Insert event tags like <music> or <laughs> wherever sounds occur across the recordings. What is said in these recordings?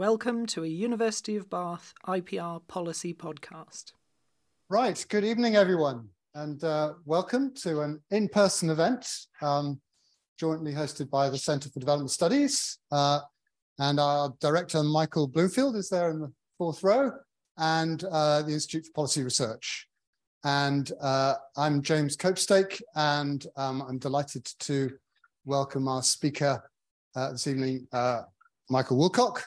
Welcome to a University of Bath IPR policy podcast. Right, good evening, everyone, and uh, welcome to an in person event um, jointly hosted by the Centre for Development Studies. Uh, and our director, Michael Bloomfield, is there in the fourth row, and uh, the Institute for Policy Research. And uh, I'm James Copestake, and um, I'm delighted to welcome our speaker uh, this evening, uh, Michael Woolcock,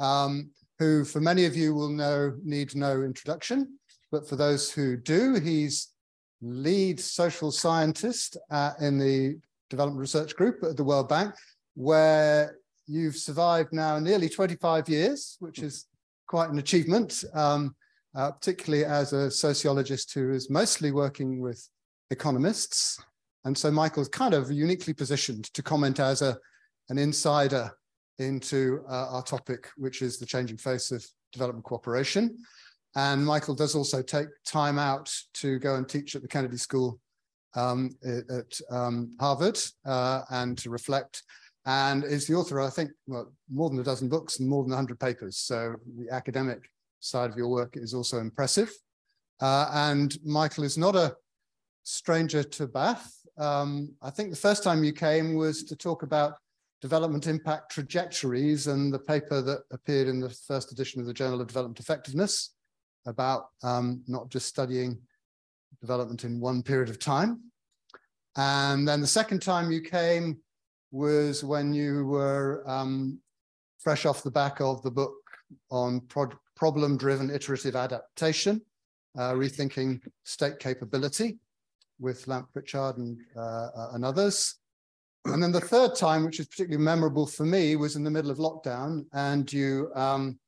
um, who for many of you will know need no introduction, but for those who do, he's lead social scientist uh, in the development research group at the World Bank, where you've survived now nearly 25 years, which is quite an achievement, um, uh, particularly as a sociologist who is mostly working with economists. And so Michael's kind of uniquely positioned to comment as a, an insider into uh, our topic, which is the changing face of development cooperation. And Michael does also take time out to go and teach at the Kennedy School um, at um, Harvard uh, and to reflect and is the author, I think, well, more than a dozen books and more than 100 papers. So the academic side of your work is also impressive. Uh, and Michael is not a stranger to Bath. Um, I think the first time you came was to talk about development impact trajectories and the paper that appeared in the first edition of the Journal of Development Effectiveness about um, not just studying development in one period of time. And then the second time you came was when you were um, fresh off the back of the book on pro problem-driven iterative adaptation, uh, rethinking state capability with Lant Pritchett and, uh, and others. And then the third time, which is particularly memorable for me, was in the middle of lockdown, and you um,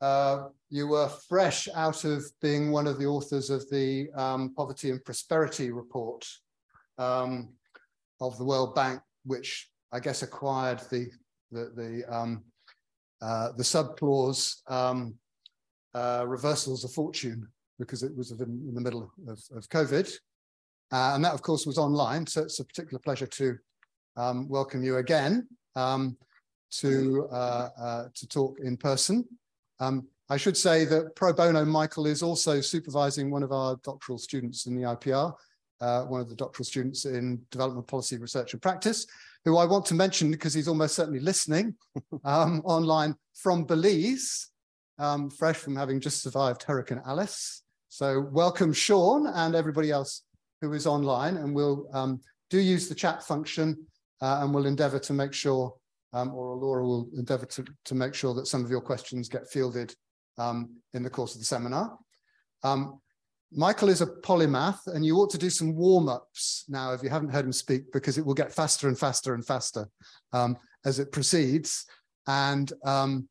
uh, you were fresh out of being one of the authors of the um, Poverty and Prosperity Report um, of the World Bank, which I guess acquired the the the, um, uh, the subclause um, uh, reversals of fortune because it was in, the middle of, of COVID. Uh, and that, of course, was online. So it's a particular pleasure to um, welcome you again um, to, uh, uh, to talk in person. Um, I should say that pro bono Michael is also supervising one of our doctoral students in the IPR, uh, one of the doctoral students in development policy research and practice, who I want to mention because he's almost certainly listening <laughs> um, online from Belize, um, fresh from having just survived Hurricane Alice. So welcome Sean and everybody else who is online and we'll um, do use the chat function uh, and we'll endeavour to make sure, um, or Laura will endeavour to, to make sure that some of your questions get fielded um, in the course of the seminar. Um, Michael is a polymath, and you ought to do some warm-ups now if you haven't heard him speak, because it will get faster and faster and faster um, as it proceeds. And um,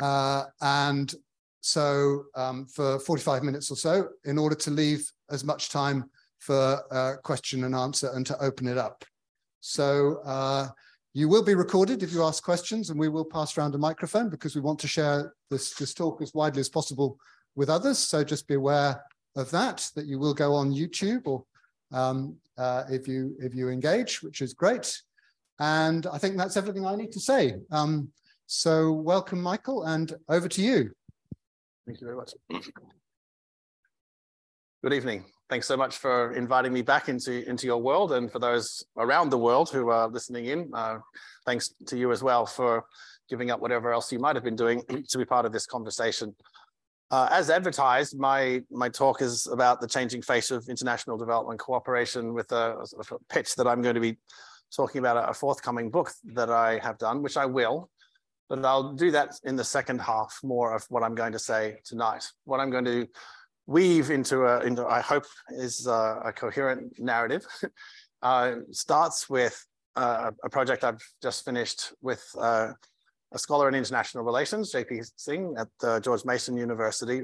uh, and so um, for 45 minutes or so, in order to leave as much time for uh, question and answer and to open it up. So uh, you will be recorded if you ask questions and we will pass around a microphone because we want to share this, this talk as widely as possible with others. So just be aware of that, that you will go on YouTube or um, uh, if, you, if you engage, which is great. And I think that's everything I need to say. Um, so welcome, Michael, and over to you. Thank you very much. Good evening thanks so much for inviting me back into, into your world. And for those around the world who are listening in, uh, thanks to you as well for giving up whatever else you might have been doing <clears throat> to be part of this conversation. Uh, as advertised, my, my talk is about the changing face of international development cooperation with a, a a pitch that I'm going to be talking about a forthcoming book that I have done, which I will, but I'll do that in the second half more of what I'm going to say tonight. What I'm going to weave into a, into, I hope is a, a coherent narrative. <laughs> uh, starts with uh, a project I've just finished with uh, a scholar in international relations, JP Singh at the George Mason University.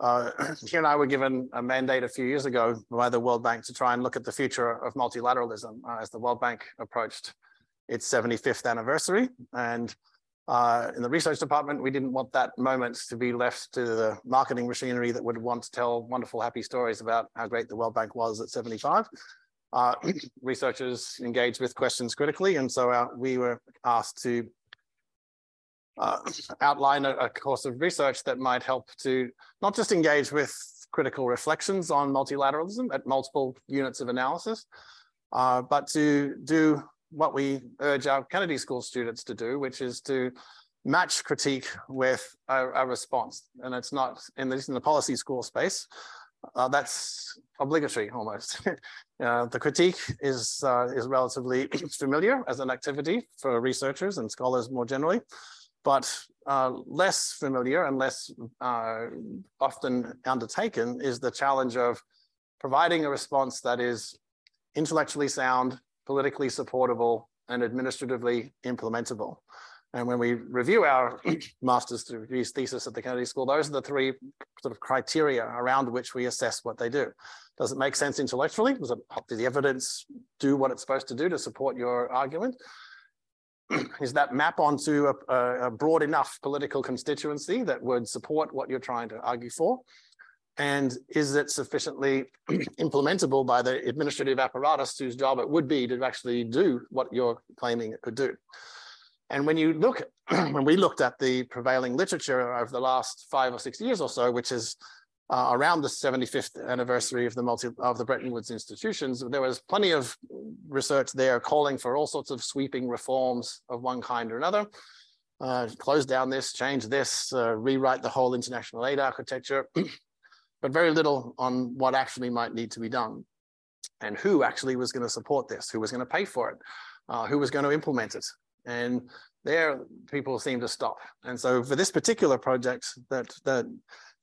Uh, <clears throat> he and I were given a mandate a few years ago by the World Bank to try and look at the future of multilateralism uh, as the World Bank approached its 75th anniversary. And uh, in the research department, we didn't want that moment to be left to the marketing machinery that would want to tell wonderful, happy stories about how great the World Bank was at 75. Uh, <clears throat> researchers engaged with questions critically, and so uh, we were asked to uh, <clears throat> outline a, a, course of research that might help to not just engage with critical reflections on multilateralism at multiple units of analysis, uh, but to do what we urge our Kennedy School students to do, which is to match critique with a, response. And it's not in the, in the policy school space, uh, that's obligatory almost. <laughs> uh, the critique is, uh, is relatively <clears throat> familiar as an activity for researchers and scholars more generally, but uh, less familiar and less uh, often undertaken is the challenge of providing a response that is intellectually sound, politically supportable, and administratively implementable. And when we review our <clears throat> master's degree thesis at the Kennedy School, those are the three sort of criteria around which we assess what they do. Does it make sense intellectually? Does, it, does the evidence do what it's supposed to do to support your argument? <clears throat> Is that map onto a, a, broad enough political constituency that would support what you're trying to argue for? And is it sufficiently <clears throat> implementable by the administrative apparatus whose job it would be to actually do what you're claiming it could do? And when you look, <clears throat> when we looked at the prevailing literature over the last five or six years or so, which is uh, around the 75th anniversary of the multi of the Bretton Woods institutions, there was plenty of research there calling for all sorts of sweeping reforms of one kind or another. Uh, close down this, change this, uh, rewrite the whole international aid architecture, <clears throat> but very little on what actually might need to be done and who actually was going to support this, who was going to pay for it, uh, who was going to implement it. And there people seem to stop. And so for this particular project that, that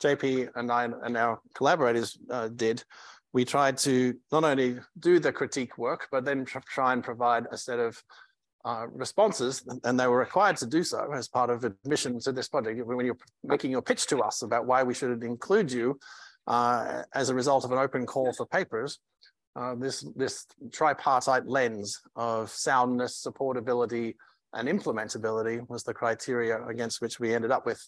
JP and I and our collaborators uh, did, we tried to not only do the critique work, but then try and provide a set of uh, responses, and they were required to do so as part of admission to this project. When you're making your pitch to us about why we should include you uh, as a result of an open call for papers, uh, this, this tripartite lens of soundness, supportability, and implementability was the criteria against which we ended up with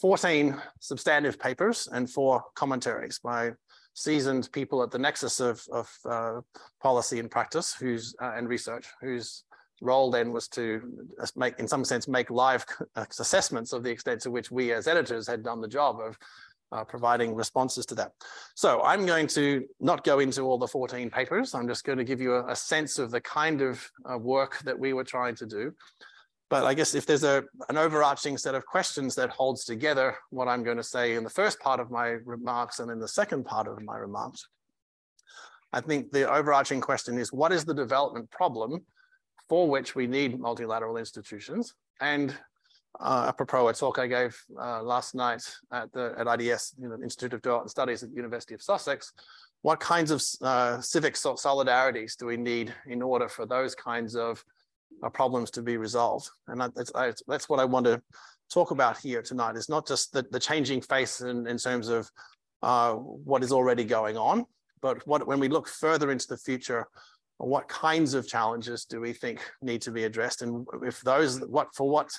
14 substantive papers and four commentaries by seasoned people at the nexus of, of uh, policy and practice who's, uh, and research whose role then was to uh, make in some sense make live <laughs> assessments of the extent to which we as editors had done the job of uh, providing responses to that. So I'm going to not go into all the 14 papers. I'm just going to give you a, a sense of the kind of uh, work that we were trying to do. But I guess if there's a, an overarching set of questions that holds together what I'm going to say in the first part of my remarks and in the second part of my remarks, I think the overarching question is what is the development problem for which we need multilateral institutions? And uh, apropos a talk I gave uh, last night at the at IDS, you know, Institute of Development Studies at the University of Sussex. What kinds of uh, civic solidarities do we need in order for those kinds of uh, problems to be resolved? And that's, I, that's what I want to talk about here tonight. Is not just the, the changing face in, in terms of uh, what is already going on, but what when we look further into the future, what kinds of challenges do we think need to be addressed, and if those what for what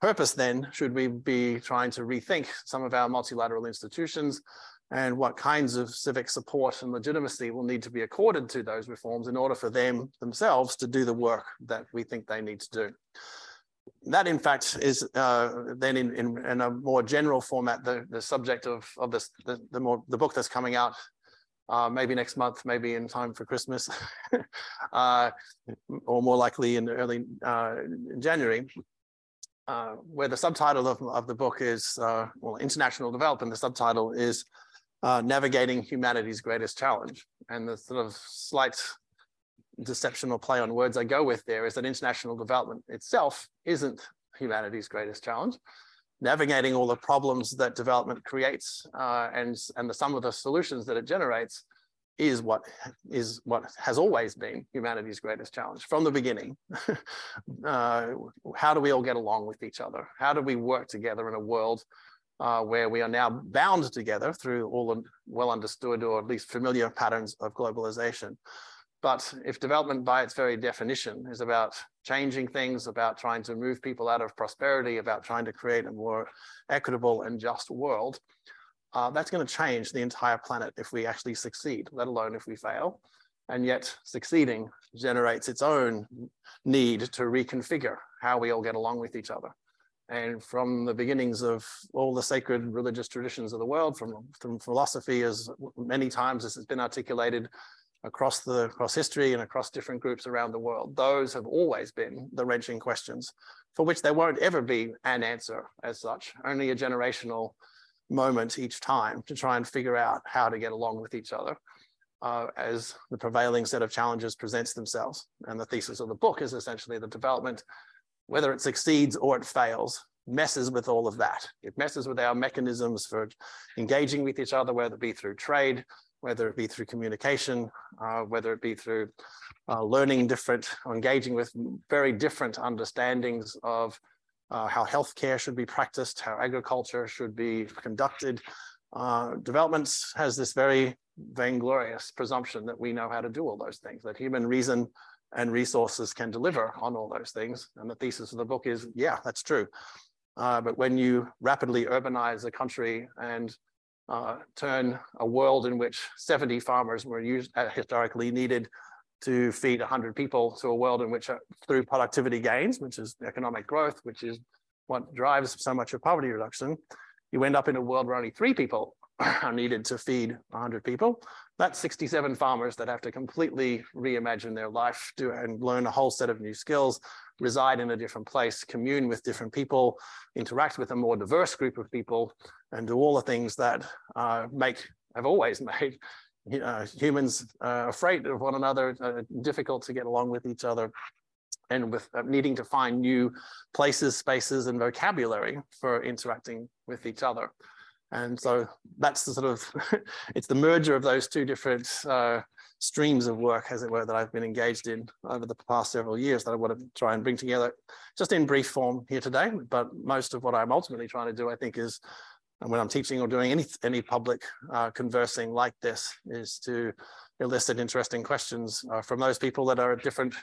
purpose then should we be trying to rethink some of our multilateral institutions and what kinds of civic support and legitimacy will need to be accorded to those reforms in order for them themselves to do the work that we think they need to do. That, in fact, is uh, then in, in, in, a more general format, the, the subject of, of this, the, the, more, the book that's coming out uh, maybe next month, maybe in time for Christmas, <laughs> uh, or more likely in early uh, January, uh, where the subtitle of, of the book is, uh, well, International Development, the subtitle is uh, Navigating Humanity's Greatest Challenge. And the sort of slight deception or play on words I go with there is that international development itself isn't humanity's greatest challenge. Navigating all the problems that development creates uh, and, and the sum of the solutions that it generates is what is what has always been humanity's greatest challenge from the beginning. <laughs> uh, how do we all get along with each other? How do we work together in a world uh, where we are now bound together through all the well understood or at least familiar patterns of globalization? But if development by its very definition is about changing things, about trying to move people out of prosperity, about trying to create a more equitable and just world, uh, that's going to change the entire planet if we actually succeed, let alone if we fail. And yet succeeding generates its own need to reconfigure how we all get along with each other. And from the beginnings of all the sacred religious traditions of the world, from, from philosophy, as many times as it's been articulated across the across history and across different groups around the world, those have always been the wrenching questions for which there won't ever be an answer as such, only a generational moment each time to try and figure out how to get along with each other uh, as the prevailing set of challenges presents themselves. And the thesis of the book is essentially the development, whether it succeeds or it fails, messes with all of that. It messes with our mechanisms for engaging with each other, whether it be through trade, whether it be through communication, uh, whether it be through uh, learning different, engaging with very different understandings of uh, how healthcare should be practiced, how agriculture should be conducted. Uh, development has this very vainglorious presumption that we know how to do all those things, that human reason and resources can deliver on all those things. And the thesis of the book is, yeah, that's true. Uh, but when you rapidly urbanize a country and uh, turn a world in which 70 farmers were used, uh, historically needed to feed 100 people to a world in which uh, through productivity gains, which is economic growth, which is what drives so much of poverty reduction, you end up in a world where only three people <laughs> are needed to feed 100 people. That's 67 farmers that have to completely reimagine their life do, and learn a whole set of new skills, reside in a different place, commune with different people, interact with a more diverse group of people, and do all the things that uh, make have always <laughs> made uh, humans uh, afraid of one another, uh, difficult to get along with each other, and with uh, needing to find new places, spaces, and vocabulary for interacting with each other. And so that's the sort of, <laughs> it's the merger of those two different uh, streams of work, as it were, that I've been engaged in over the past several years that I want to try and bring together just in brief form here today. But most of what I'm ultimately trying to do, I think, is and when I'm teaching or doing any, any public uh, conversing like this is to elicit interesting questions uh, from those people that are at different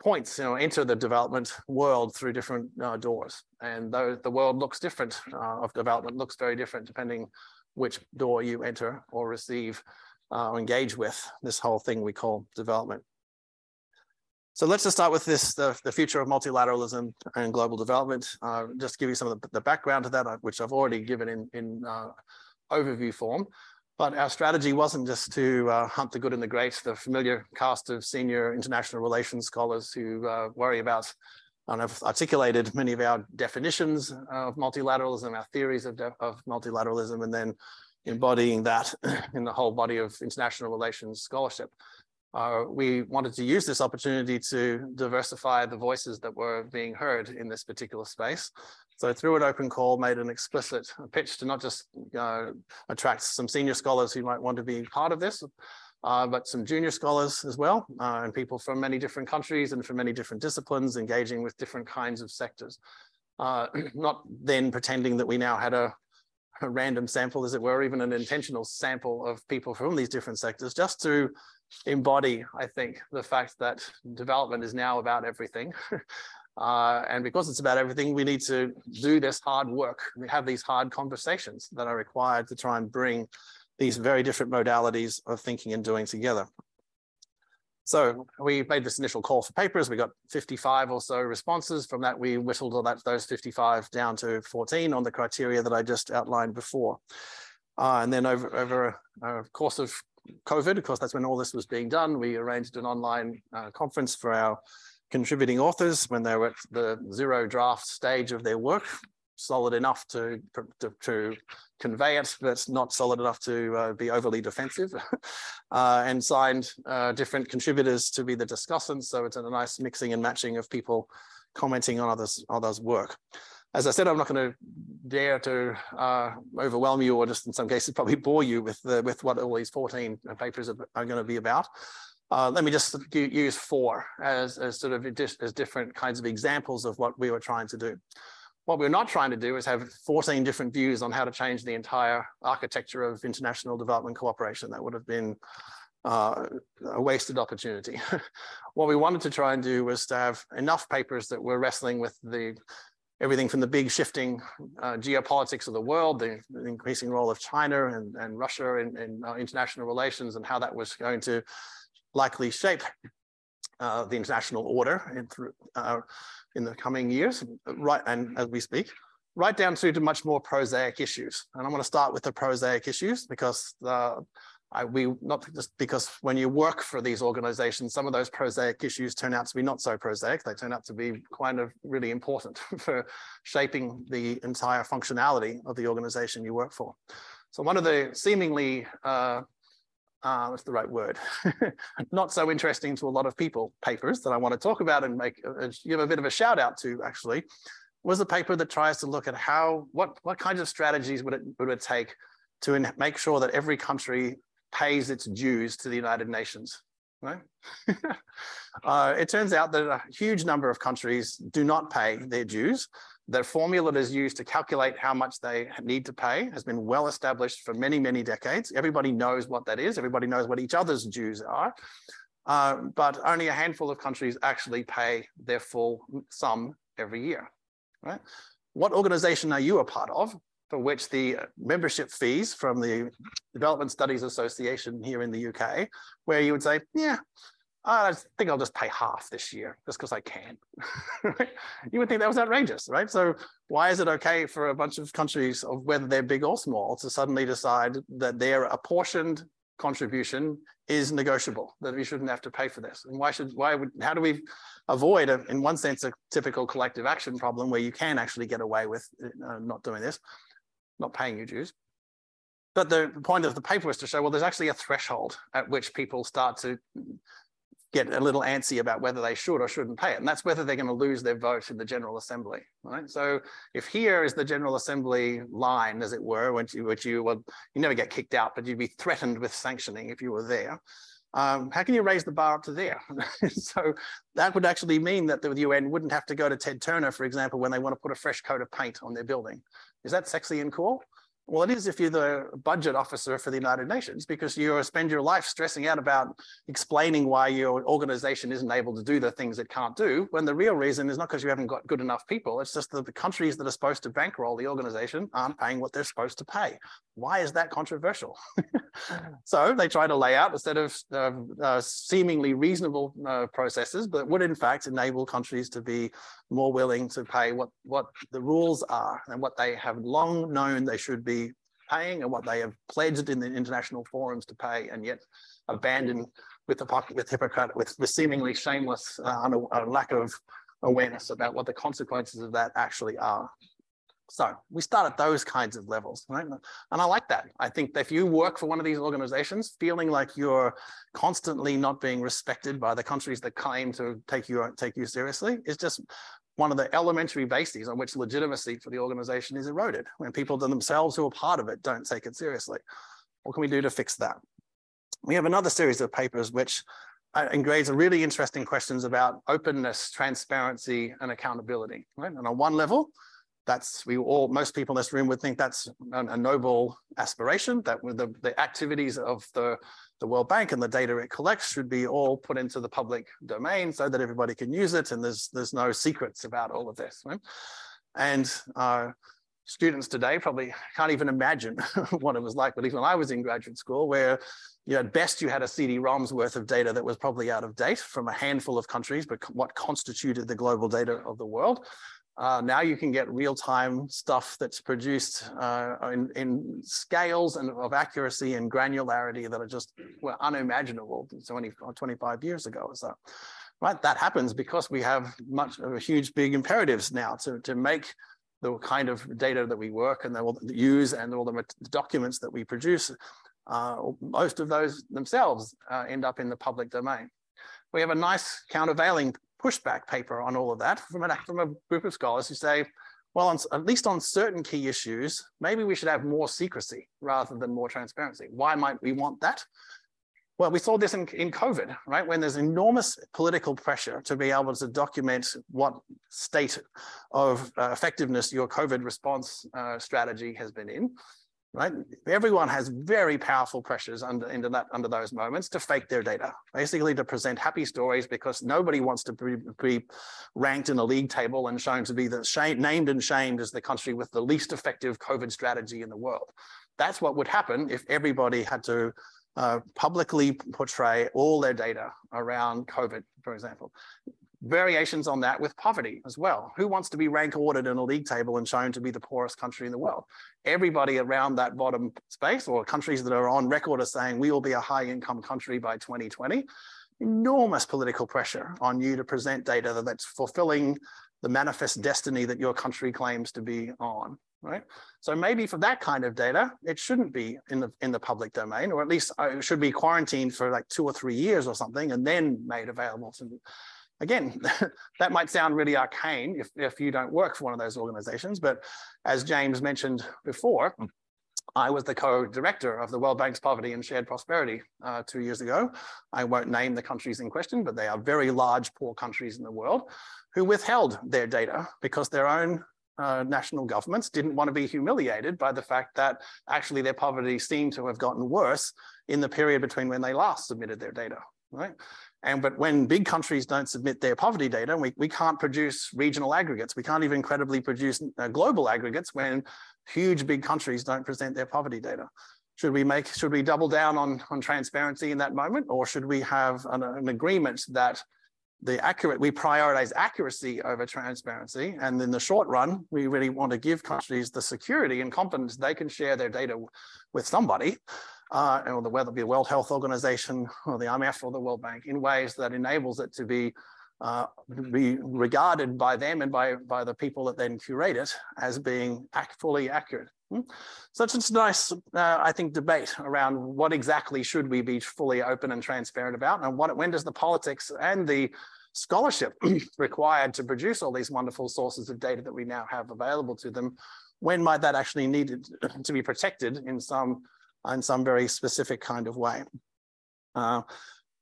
points, you know, enter the development world through different uh, doors. And though the world looks different uh, of development, looks very different depending which door you enter or receive uh, or engage with this whole thing we call development. So let's just start with this, the, the future of multilateralism and global development. Uh, just give you some of the, the, background to that, uh, which I've already given in, in uh, overview form. But our strategy wasn't just to uh, hunt the good and the great, the familiar cast of senior international relations scholars who uh, worry about and have articulated many of our definitions of multilateralism, our theories of, of multilateralism, and then embodying that <clears throat> in the whole body of international relations scholarship uh, we wanted to use this opportunity to diversify the voices that were being heard in this particular space. So through an open call, made an explicit pitch to not just uh, attract some senior scholars who might want to be part of this, uh, but some junior scholars as well, uh, and people from many different countries and from many different disciplines engaging with different kinds of sectors. Uh, <clears throat> not then pretending that we now had a, a random sample, as it were, even an intentional sample of people from these different sectors, just to embody, I think, the fact that development is now about everything. <laughs> uh, and because it's about everything, we need to do this hard work. We have these hard conversations that are required to try and bring these very different modalities of thinking and doing together. So we made this initial call for papers. We got 55 or so responses. From that, we whittled all that, those 55 down to 14 on the criteria that I just outlined before. Uh, and then over, over a, a course of COVID, of course, that's when all this was being done. We arranged an online uh, conference for our contributing authors when they were at the zero draft stage of their work, solid enough to, to, to convey it, but not solid enough to uh, be overly defensive, <laughs> uh, and signed uh, different contributors to be the discussants. So it's a nice mixing and matching of people commenting on others, others' work as I said, I'm not going to dare to uh, overwhelm you or just in some cases probably bore you with the, with what all these 14 papers are, are going to be about. Uh, let me just use four as, as sort of as different kinds of examples of what we were trying to do. What we're not trying to do is have 14 different views on how to change the entire architecture of international development cooperation. That would have been uh, a wasted opportunity. <laughs> what we wanted to try and do was to have enough papers that were wrestling with the everything from the big shifting uh, geopolitics of the world, the, increasing role of China and, and Russia in, in uh, international relations and how that was going to likely shape uh, the international order through, uh, in the coming years, right, and as we speak, right down to, much more prosaic issues. And I'm going to start with the prosaic issues because uh, I, we not just because when you work for these organizations, some of those prosaic issues turn out to be not so prosaic. They turn out to be kind of really important <laughs> for shaping the entire functionality of the organization you work for. So one of the seemingly, uh, uh, what's the right word, <laughs> not so interesting to a lot of people papers that I want to talk about and make uh, give a bit of a shout out to actually was a paper that tries to look at how what what kinds of strategies would it would it take to make sure that every country pays its dues to the United Nations. Right? <laughs> uh, it turns out that a huge number of countries do not pay their dues. The formula that is used to calculate how much they need to pay has been well established for many, many decades. Everybody knows what that is. Everybody knows what each other's dues are. Uh, but only a handful of countries actually pay their full sum every year. Right? What organization are you a part of? for which the membership fees from the Development Studies Association here in the UK, where you would say, yeah, I think I'll just pay half this year just because I can. <laughs> you would think that was outrageous, right? So why is it okay for a bunch of countries of whether they're big or small to suddenly decide that their apportioned contribution is negotiable, that we shouldn't have to pay for this? And why should, why would, how do we avoid, a, in one sense, a typical collective action problem where you can actually get away with uh, not doing this? not paying your dues. But the point of the paper was to show, well, there's actually a threshold at which people start to get a little antsy about whether they should or shouldn't pay it. And that's whether they're going to lose their vote in the General Assembly, right? So if here is the General Assembly line, as it were, which you, which you well, you never get kicked out, but you'd be threatened with sanctioning if you were there. Um, how can you raise the bar up to there? <laughs> so that would actually mean that the UN wouldn't have to go to Ted Turner, for example, when they want to put a fresh coat of paint on their building. Is that sexy and cool? Well, it is if you're the budget officer for the United Nations, because you spend your life stressing out about explaining why your organization isn't able to do the things it can't do, when the real reason is not because you haven't got good enough people. It's just that the countries that are supposed to bankroll the organization aren't paying what they're supposed to pay. Why is that controversial? <laughs> so they try to lay out a set of uh, uh, seemingly reasonable uh, processes, but would in fact enable countries to be more willing to pay what, what the rules are and what they have long known they should be paying and what they have pledged in the international forums to pay and yet abandoned with the with hypocrite with, seemingly shameless uh, lack of awareness about what the consequences of that actually are. So we start at those kinds of levels, right? And I like that. I think if you work for one of these organizations, feeling like you're constantly not being respected by the countries that claim to take you take you seriously is just one of the elementary bases on which legitimacy for the organization is eroded when people themselves who are part of it don't take it seriously. What can we do to fix that? We have another series of papers which uh, engrave really interesting questions about openness, transparency, and accountability. Right? And on one level, that's we all most people in this room would think that's a, noble aspiration that the, the activities of the the World Bank and the data it collects should be all put into the public domain so that everybody can use it and there's there's no secrets about all of this right? and uh, students today probably can't even imagine <laughs> what it was like at least when I was in graduate school where you know, at best you had a CD-ROM's worth of data that was probably out of date from a handful of countries, but what constituted the global data of the world. Uh, now you can get real-time stuff that's produced uh, in, in, scales and of accuracy and granularity that are just well, unimaginable 20 or 25 years ago or so. Right, that happens because we have much of a huge big imperatives now to, to make the kind of data that we work and that we'll use and all the documents that we produce, uh, most of those themselves uh, end up in the public domain. We have a nice countervailing pushback paper on all of that from, a from a group of scholars who say, well, on, at least on certain key issues, maybe we should have more secrecy rather than more transparency. Why might we want that? Well, we saw this in, in COVID, right? When there's enormous political pressure to be able to document what state of uh, effectiveness your COVID response uh, strategy has been in right? Everyone has very powerful pressures under, into that, under those moments to fake their data, basically to present happy stories because nobody wants to be, be ranked in a league table and shown to be the shame, named and shamed as the country with the least effective COVID strategy in the world. That's what would happen if everybody had to uh, publicly portray all their data around COVID, for example variations on that with poverty as well. Who wants to be rank ordered in a league table and shown to be the poorest country in the world? Everybody around that bottom space or countries that are on record as saying we will be a high income country by 2020. Enormous political pressure on you to present data that's fulfilling the manifest destiny that your country claims to be on right? So maybe for that kind of data, it shouldn't be in the in the public domain, or at least uh, it should be quarantined for like two or three years or something, and then made available to. Again, <laughs> that might sound really arcane if, if you don't work for one of those organizations, but as James mentioned before, I was the co-director of the World Bank's Poverty and Shared Prosperity uh, two years ago. I won't name the countries in question, but they are very large poor countries in the world who withheld their data because their own uh, national governments didn't want to be humiliated by the fact that actually their poverty seemed to have gotten worse in the period between when they last submitted their data, right? And but when big countries don't submit their poverty data, we, we can't produce regional aggregates. We can't even credibly produce uh, global aggregates when huge big countries don't present their poverty data. Should we make, should we double down on, on transparency in that moment? Or should we have an, an agreement that the accurate, we prioritize accuracy over transparency. And in the short run, we really want to give countries the security and confidence they can share their data with somebody, uh, or the, whether it be the World Health Organization or the IMF or the World Bank in ways that enables it to be uh, be regarded by them and by, by the people that then curate it as being act, fully accurate. Hmm? So it's a nice, uh, I think, debate around what exactly should we be fully open and transparent about, and what when does the politics and the scholarship <clears throat> required to produce all these wonderful sources of data that we now have available to them, when might that actually need to be protected in some in some very specific kind of way? Uh,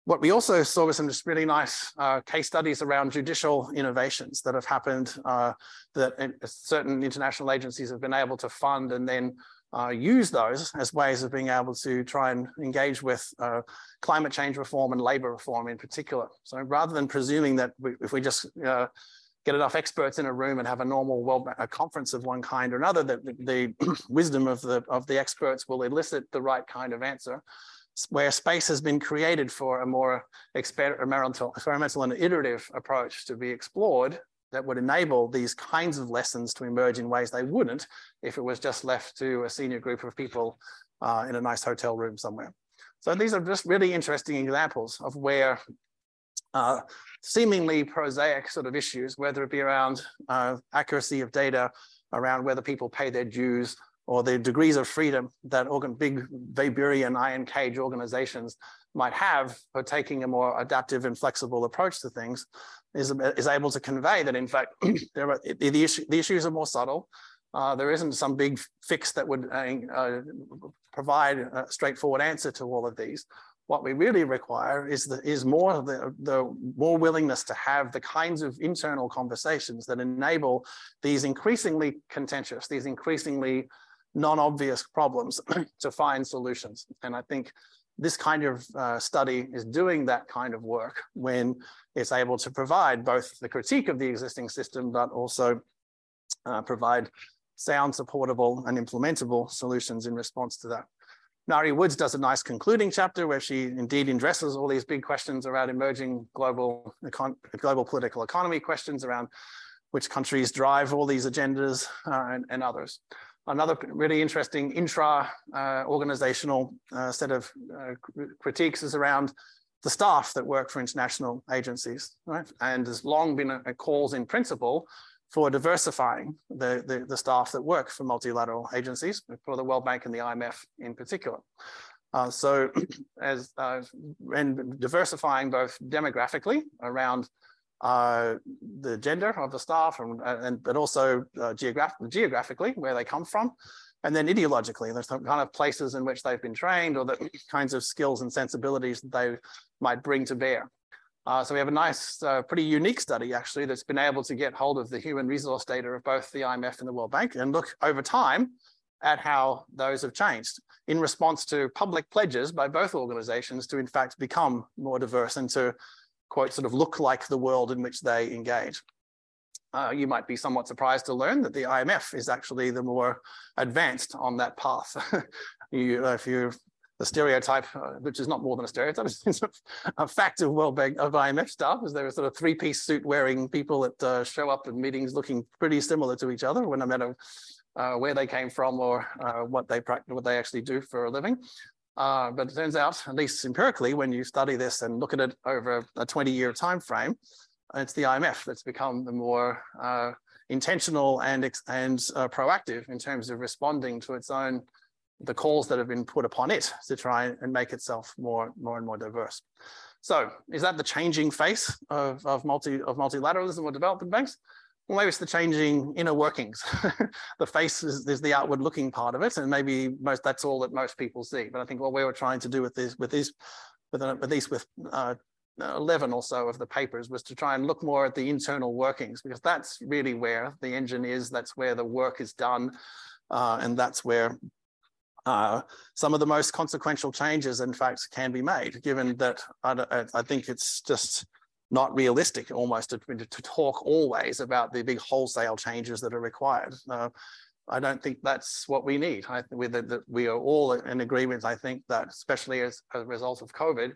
what we also saw was some really nice uh, case studies around judicial innovations that have happened uh, that certain international agencies have been able to fund and then uh, use those as ways of being able to try and engage with uh, climate change reform and labor reform in particular. So rather than presuming that we, if we just uh, get enough experts in a room and have a normal well a conference of one kind or another, that the, the <clears throat> wisdom of the of the experts will elicit the right kind of answer where space has been created for a more experimental, experimental and iterative approach to be explored that would enable these kinds of lessons to emerge in ways they wouldn't if it was just left to a senior group of people uh, in a nice hotel room somewhere. So these are just really interesting examples of where uh, seemingly prosaic sort of issues, whether it be around uh, accuracy of data, around whether people pay their dues, or the degrees of freedom that organ, big Weberian iron cage organizations might have for taking a more adaptive and flexible approach to things is, is able to convey that in fact <clears throat> there are, the, issue, the issues are more subtle. Uh, there isn't some big fix that would uh, uh, provide a straightforward answer to all of these. What we really require is the, is more the, the more willingness to have the kinds of internal conversations that enable these increasingly contentious, these increasingly non-obvious problems <clears throat> to find solutions. And I think this kind of uh, study is doing that kind of work when it's able to provide both the critique of the existing system, but also uh, provide sound, supportable, and implementable solutions in response to that. Ngaire Woods does a nice concluding chapter where she indeed addresses all these big questions around emerging global, global political economy questions around which countries drive all these agendas uh, and, and others. Another really interesting intra-organizational uh, set of uh, critiques is around the staff that work for international agencies, right? And there's long been a, a calls in principle for diversifying the, the, the, staff that work for multilateral agencies, for the World Bank and the IMF in particular. Uh, so <clears throat> as uh, and diversifying both demographically around uh, the gender of the staff and, and but also uh, geograph geographically where they come from and then ideologically there's some kind of places in which they've been trained or the <clears throat> kinds of skills and sensibilities that they might bring to bear uh, so we have a nice uh, pretty unique study actually that's been able to get hold of the human resource data of both the imf and the world bank and look over time at how those have changed in response to public pledges by both organizations to in fact become more diverse and to quote, sort of look like the world in which they engage. Uh, you might be somewhat surprised to learn that the IMF is actually the more advanced on that path. <laughs> you, if you the stereotype, uh, which is not more than a stereotype, <laughs> it's a fact of World Bank of IMF staff, is there are sort of three-piece suit wearing people that uh, show up at meetings looking pretty similar to each other, when no matter uh, where they came from or uh, what they what they actually do for a living. Uh, but it turns out, at least empirically, when you study this and look at it over a 20-year time frame, it's the IMF that's become the more uh, intentional and and proactive in terms of responding to its own the calls that have been put upon it to try and make itself more, more and more diverse. So is that the changing face of, of, multi, of multilateralism or development banks? Well, maybe it's the changing inner workings. <laughs> the face is, is, the outward looking part of it, and maybe most that's all that most people see. But I think what we were trying to do with this, with these, with at least with uh, 11 or so of the papers was to try and look more at the internal workings because that's really where the engine is, that's where the work is done, uh, and that's where uh, some of the most consequential changes, in fact, can be made, given that I, I think it's just not realistic almost to, to, talk always about the big wholesale changes that are required. Uh, I don't think that's what we need. I think that we are all in agreement, I think, that especially as a result of COVID,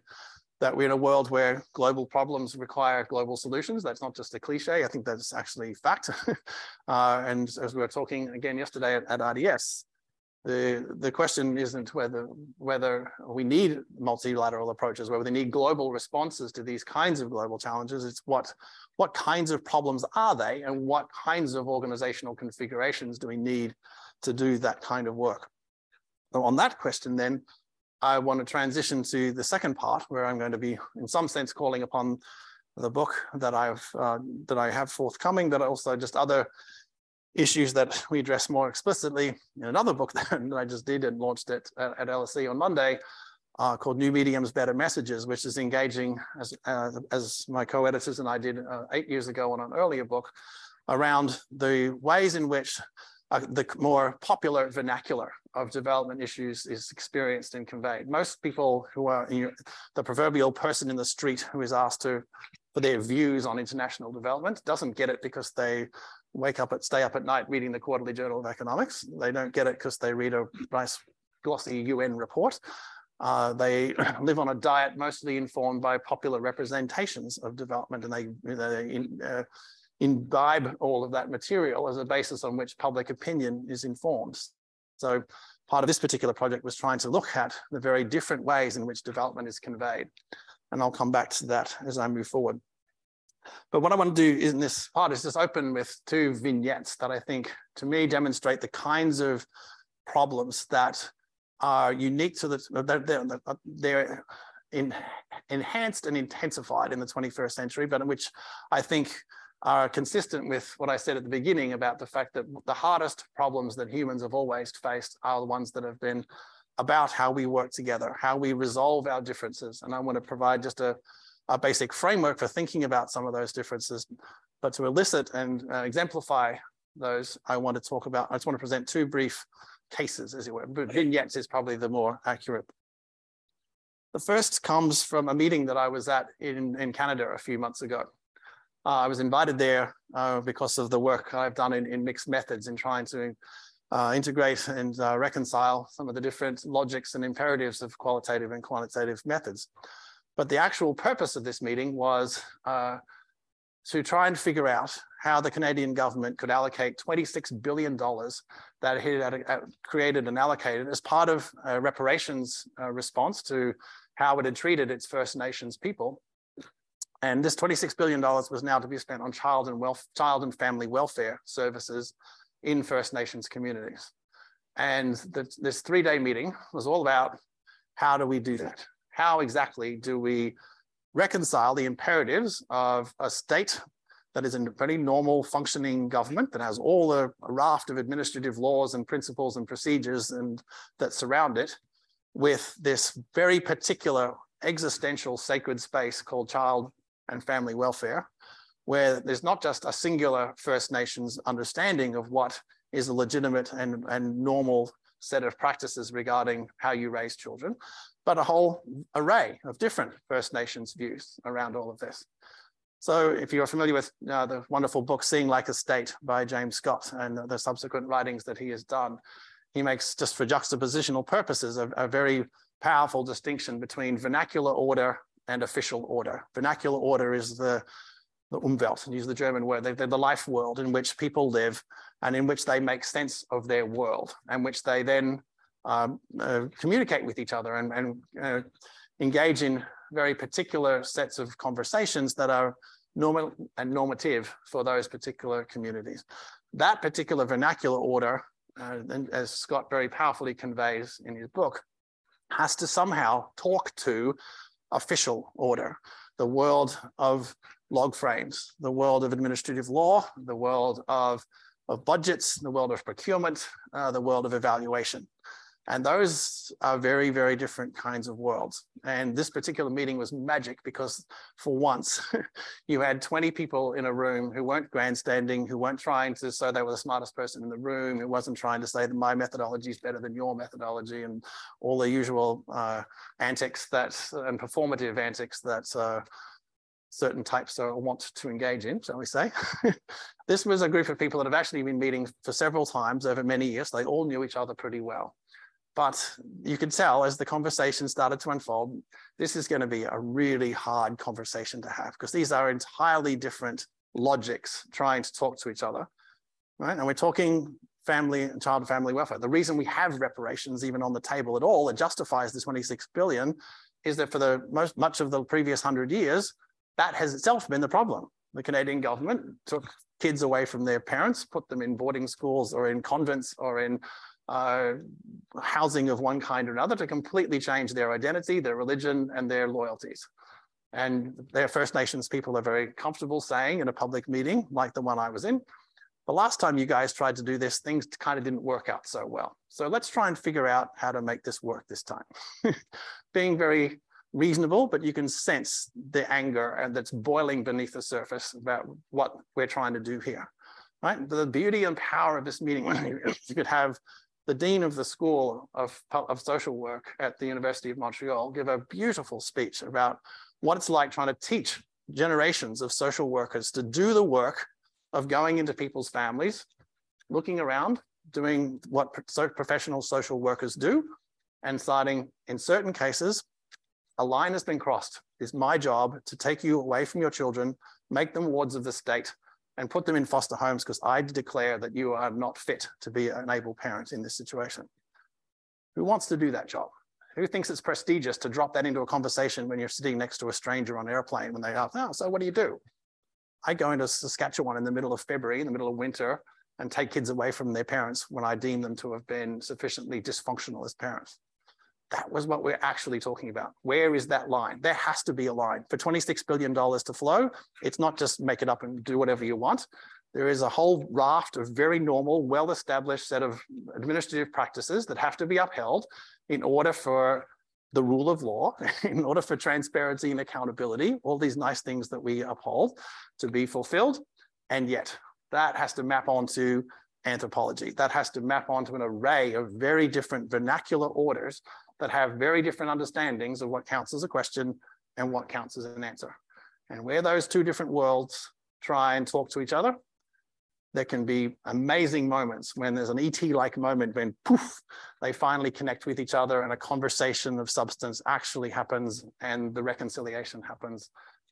that we're in a world where global problems require global solutions. That's not just a cliche. I think that's actually fact. <laughs> uh, and as we were talking again yesterday at, at IDS, the, the question isn't whether, whether we need multilateral approaches, whether we need global responses to these kinds of global challenges. It's what, what kinds of problems are they and what kinds of organizational configurations do we need to do that kind of work? So on that question then, I want to transition to the second part where I'm going to be in some sense calling upon the book that I've uh, that I have forthcoming, but also just other issues that <laughs> we address more explicitly in another book <laughs> that I just did and launched it at, at LSE on Monday uh, called New Mediums, Better Messages, which is engaging, as, uh, as my co-editors and I did uh, eight years ago on an earlier book, around the ways in which uh, the more popular vernacular of development issues is experienced and conveyed. Most people who are the proverbial person in the street who is asked to for their views on international development doesn't get it because they wake up at stay up at night reading the quarterly journal of economics. They don't get it because they read a nice glossy UN report. Uh, they <clears throat> live on a diet mostly informed by popular representations of development, and they, they in, uh, imbibe all of that material as a basis on which public opinion is informed. So part of this particular project was trying to look at the very different ways in which development is conveyed. And I'll come back to that as I move forward. But what I want to do in this part is just open with two vignettes that I think, to me, demonstrate the kinds of problems that are unique to the, they're, they're in, enhanced and intensified in the 21st century, but in which I think are consistent with what I said at the beginning about the fact that the hardest problems that humans have always faced are the ones that have been about how we work together, how we resolve our differences. And I want to provide just a, a basic framework for thinking about some of those differences. But to elicit and uh, exemplify those, I want to talk about, I just want to present two brief cases, as it were. Vignettes is probably the more accurate. The first comes from a meeting that I was at in, in Canada a few months ago. Uh, I was invited there uh, because of the work I've done in, in mixed methods in trying to uh, integrate and uh, reconcile some of the different logics and imperatives of qualitative and quantitative methods. But the actual purpose of this meeting was uh, to try and figure out how the Canadian government could allocate $26 billion that it had uh, created and allocated as part of a reparations uh, response to how it had treated its First Nations people. And this $26 billion was now to be spent on child and, wealth, child and family welfare services in First Nations communities. And the, this three-day meeting was all about how do we do that? How exactly do we reconcile the imperatives of a state that is a very normal functioning government that has all a raft of administrative laws and principles and procedures and that surround it with this very particular existential sacred space called child and family welfare, where there's not just a singular First Nations understanding of what is a legitimate and, and normal set of practices regarding how you raise children, but a whole array of different First Nations views around all of this. So if you're familiar with uh, the wonderful book, Seeing Like a State by James Scott and the subsequent writings that he has done, he makes just for juxtapositional purposes a, a very powerful distinction between vernacular order and official order. Vernacular order is the, the Umwelt, and use the German word, they're, the life world in which people live and in which they make sense of their world and which they then um, uh, communicate with each other and, and uh, engage in very particular sets of conversations that are normal and normative for those particular communities. That particular vernacular order, uh, and as Scott very powerfully conveys in his book, has to somehow talk to official order, the world of log frames, the world of administrative law, the world of, of budgets, the world of procurement, uh, the world of evaluation. And those are very, very different kinds of worlds. And this particular meeting was magic because for once <laughs> you had 20 people in a room who weren't grandstanding, who weren't trying to say they were the smartest person in the room, who wasn't trying to say that my methodology is better than your methodology and all the usual uh, antics that and performative antics that uh, certain types are want to engage in, shall we say. <laughs> this was a group of people that have actually been meeting for several times over many years. They all knew each other pretty well. But you could tell as the conversation started to unfold, this is going to be a really hard conversation to have because these are entirely different logics trying to talk to each other. Right. And we're talking family and child and family welfare. The reason we have reparations even on the table at all that justifies the 26 billion is that for the most much of the previous hundred years, that has itself been the problem. The Canadian government took kids away from their parents, put them in boarding schools or in convents or in uh, housing of one kind or another to completely change their identity, their religion, and their loyalties. And their First Nations people are very comfortable saying in a public meeting like the one I was in, the last time you guys tried to do this, things kind of didn't work out so well. So let's try and figure out how to make this work this time. <laughs> Being very reasonable, but you can sense the anger that's boiling beneath the surface about what we're trying to do here. Right? The beauty and power of this meeting, <clears throat> you could have the Dean of the School of, of Social Work at the University of Montreal give a beautiful speech about what it's like trying to teach generations of social workers to do the work of going into people's families, looking around, doing what professional social workers do, and starting in certain cases, a line has been crossed. It's my job to take you away from your children, make them wards of the state, and put them in foster homes because I declare that you are not fit to be an able parent in this situation. Who wants to do that job? Who thinks it's prestigious to drop that into a conversation when you're sitting next to a stranger on an airplane when they ask, oh, so what do you do? I go into Saskatchewan in the middle of February, in the middle of winter, and take kids away from their parents when I deem them to have been sufficiently dysfunctional as parents. That was what we're actually talking about. Where is that line? There has to be a line. For $26 billion to flow, it's not just make it up and do whatever you want. There is a whole raft of very normal, well-established set of administrative practices that have to be upheld in order for the rule of law, <laughs> in order for transparency and accountability, all these nice things that we uphold to be fulfilled. And yet that has to map onto anthropology. That has to map onto an array of very different vernacular orders that have very different understandings of what counts as a question and what counts as an answer. And where those two different worlds try and talk to each other, there can be amazing moments when there's an ET-like moment when poof, they finally connect with each other and a conversation of substance actually happens and the reconciliation happens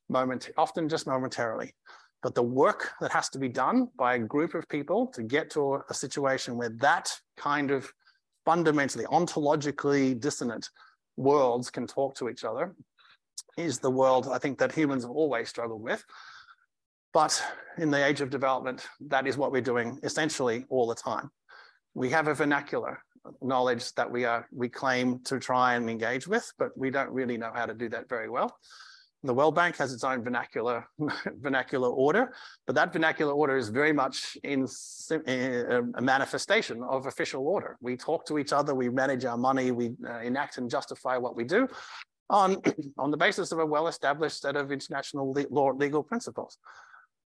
moment, often just momentarily. But the work that has to be done by a group of people to get to a situation where that kind of fundamentally, ontologically dissonant worlds can talk to each other is the world I think that humans have always struggled with. But in the age of development, that is what we're doing essentially all the time. We have a vernacular knowledge that we are we claim to try and engage with, but we don't really know how to do that very well. The World Bank has its own vernacular <laughs> vernacular order, but that vernacular order is very much in, in a manifestation of official order. We talk to each other, we manage our money, we uh, enact and justify what we do on, <clears throat> on the basis of a well-established set of international le law, legal principles.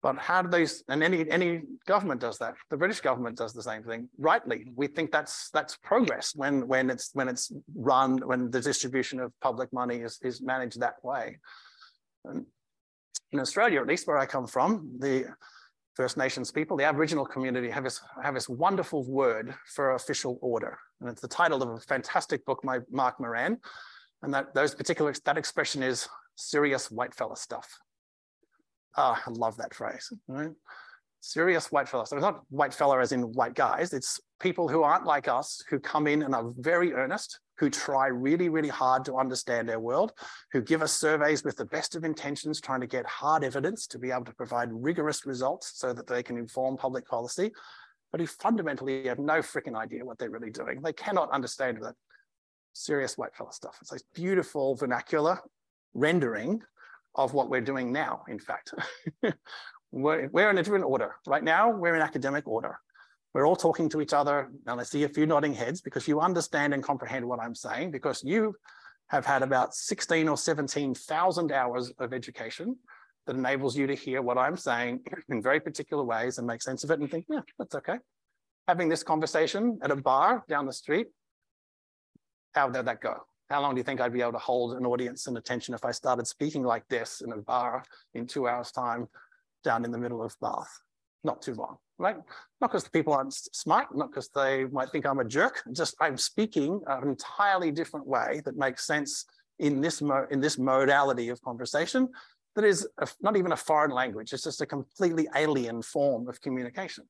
But how do these, and any, any government does that. The British government does the same thing, rightly. We think that's that's progress when, when, it's, when it's run, when the distribution of public money is, is managed that way in Australia, at least where I come from, the First Nations people, the Aboriginal community have this, have this wonderful word for official order. And it's the title of a fantastic book by Mark Moran. And that those particular, that expression is serious white fella stuff. Oh, I love that phrase, right? Serious white fella. So it's not white fella as in white guys. It's people who aren't like us, who come in and are very earnest, who try really, really hard to understand our world, who give us surveys with the best of intentions, trying to get hard evidence to be able to provide rigorous results so that they can inform public policy, but who fundamentally have no freaking idea what they're really doing. They cannot understand that serious white fella stuff. It's a beautiful vernacular rendering of what we're doing now, in fact. <laughs> we're, we're in a different order. Right now, we're in academic order. We're all talking to each other, and I see a few nodding heads because you understand and comprehend what I'm saying, because you have had about 16 or 17,000 hours of education that enables you to hear what I'm saying <clears throat> in very particular ways and make sense of it and think, yeah, that's okay. Having this conversation at a bar down the street, how did that go? How long do you think I'd be able to hold an audience and attention if I started speaking like this in a bar in two hours time down in the middle of Bath? Not too long right? Not because the people aren't smart, not because they might think I'm a jerk, just I'm speaking an entirely different way that makes sense in this, in this modality of conversation that is a, not even a foreign language, it's just a completely alien form of communication.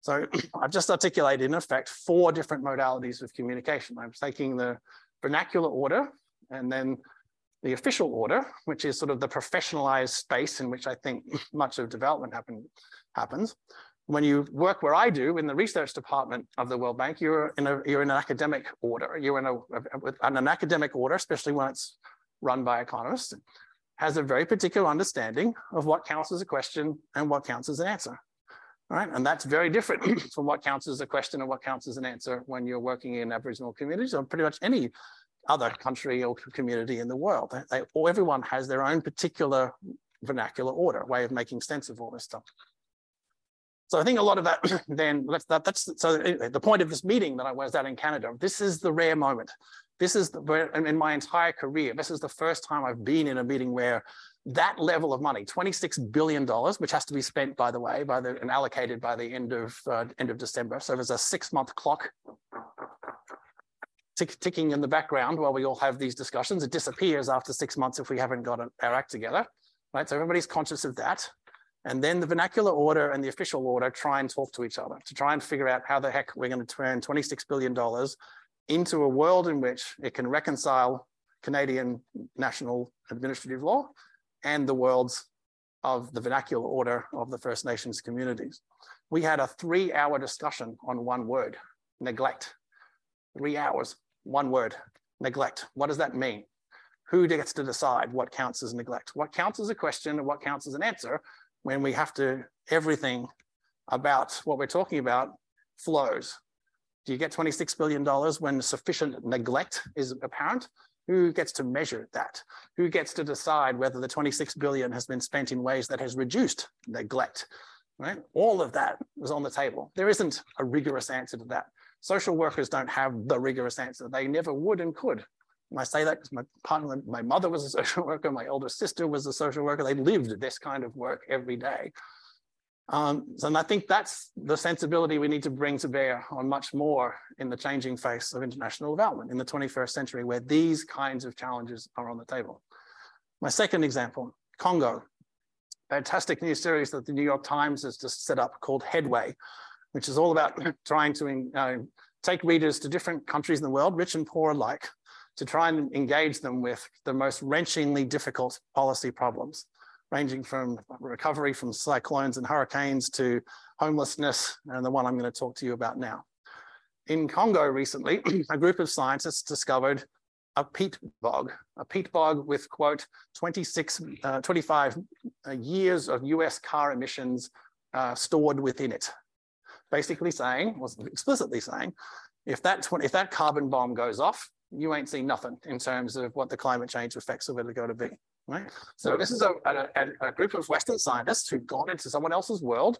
So <clears throat> I've just articulated, in effect, four different modalities of communication. I'm taking the vernacular order and then the official order, which is sort of the professionalized space in which I think <clears throat> much of development happen, happens when you work where I do in the research department of the World Bank, you're in a you're in an academic order. You're in a, an academic order, especially when it's run by economists, has a very particular understanding of what counts as a question and what counts as an answer. All right, and that's very different <clears throat> from what counts as a question and what counts as an answer when you're working in Aboriginal communities or pretty much any other country or community in the world. They, everyone has their own particular vernacular order, way of making sense of all this stuff. So I think a lot of that <clears throat> then that's that, that's so the point of this meeting that I was at in Canada. This is the rare moment. This is the, in my entire career. This is the first time I've been in a meeting where that level of money, $26 billion, which has to be spent, by the way, by the and allocated by the end of uh, end of December. So there's a six-month clock tick, ticking in the background while we all have these discussions. It disappears after six months if we haven't got our act together, right? So everybody's conscious of that. And then the vernacular order and the official order try and talk to each other to try and figure out how the heck we're going to turn $26 billion into a world in which it can reconcile Canadian national administrative law and the worlds of the vernacular order of the First Nations communities. We had a three hour discussion on one word, neglect. Three hours, one word, neglect. What does that mean? Who gets to decide what counts as neglect? What counts as a question and what counts as an answer when we have to, everything about what we're talking about flows. Do you get $26 billion when sufficient neglect is apparent? Who gets to measure that? Who gets to decide whether the 26 billion has been spent in ways that has reduced neglect? Right? All of that was on the table. There isn't a rigorous answer to that. Social workers don't have the rigorous answer. They never would and could. I say that because my partner, my mother was a <laughs> social worker, my older sister was a social worker. They lived this kind of work every day. Um, and I think that's the sensibility we need to bring to bear on much more in the changing face of international development in the 21st century, where these kinds of challenges are on the table. My second example, Congo. Fantastic new series that the New York Times has just set up called Headway, which is all about <laughs> trying to uh, take readers to different countries in the world, rich and poor alike, to try and engage them with the most wrenchingly difficult policy problems, ranging from recovery from cyclones and hurricanes to homelessness, and the one I'm going to talk to you about now. In Congo recently, <clears throat> a group of scientists discovered a peat bog, a peat bog with, quote, 26, uh, 25 uh, years of US car emissions uh, stored within it. Basically saying, was explicitly saying, if that, if that carbon bomb goes off, you ain't seen nothing in terms of what the climate change effects of it are going to be. Right. So this is a, a, a group of Western scientists who've gone into someone else's world,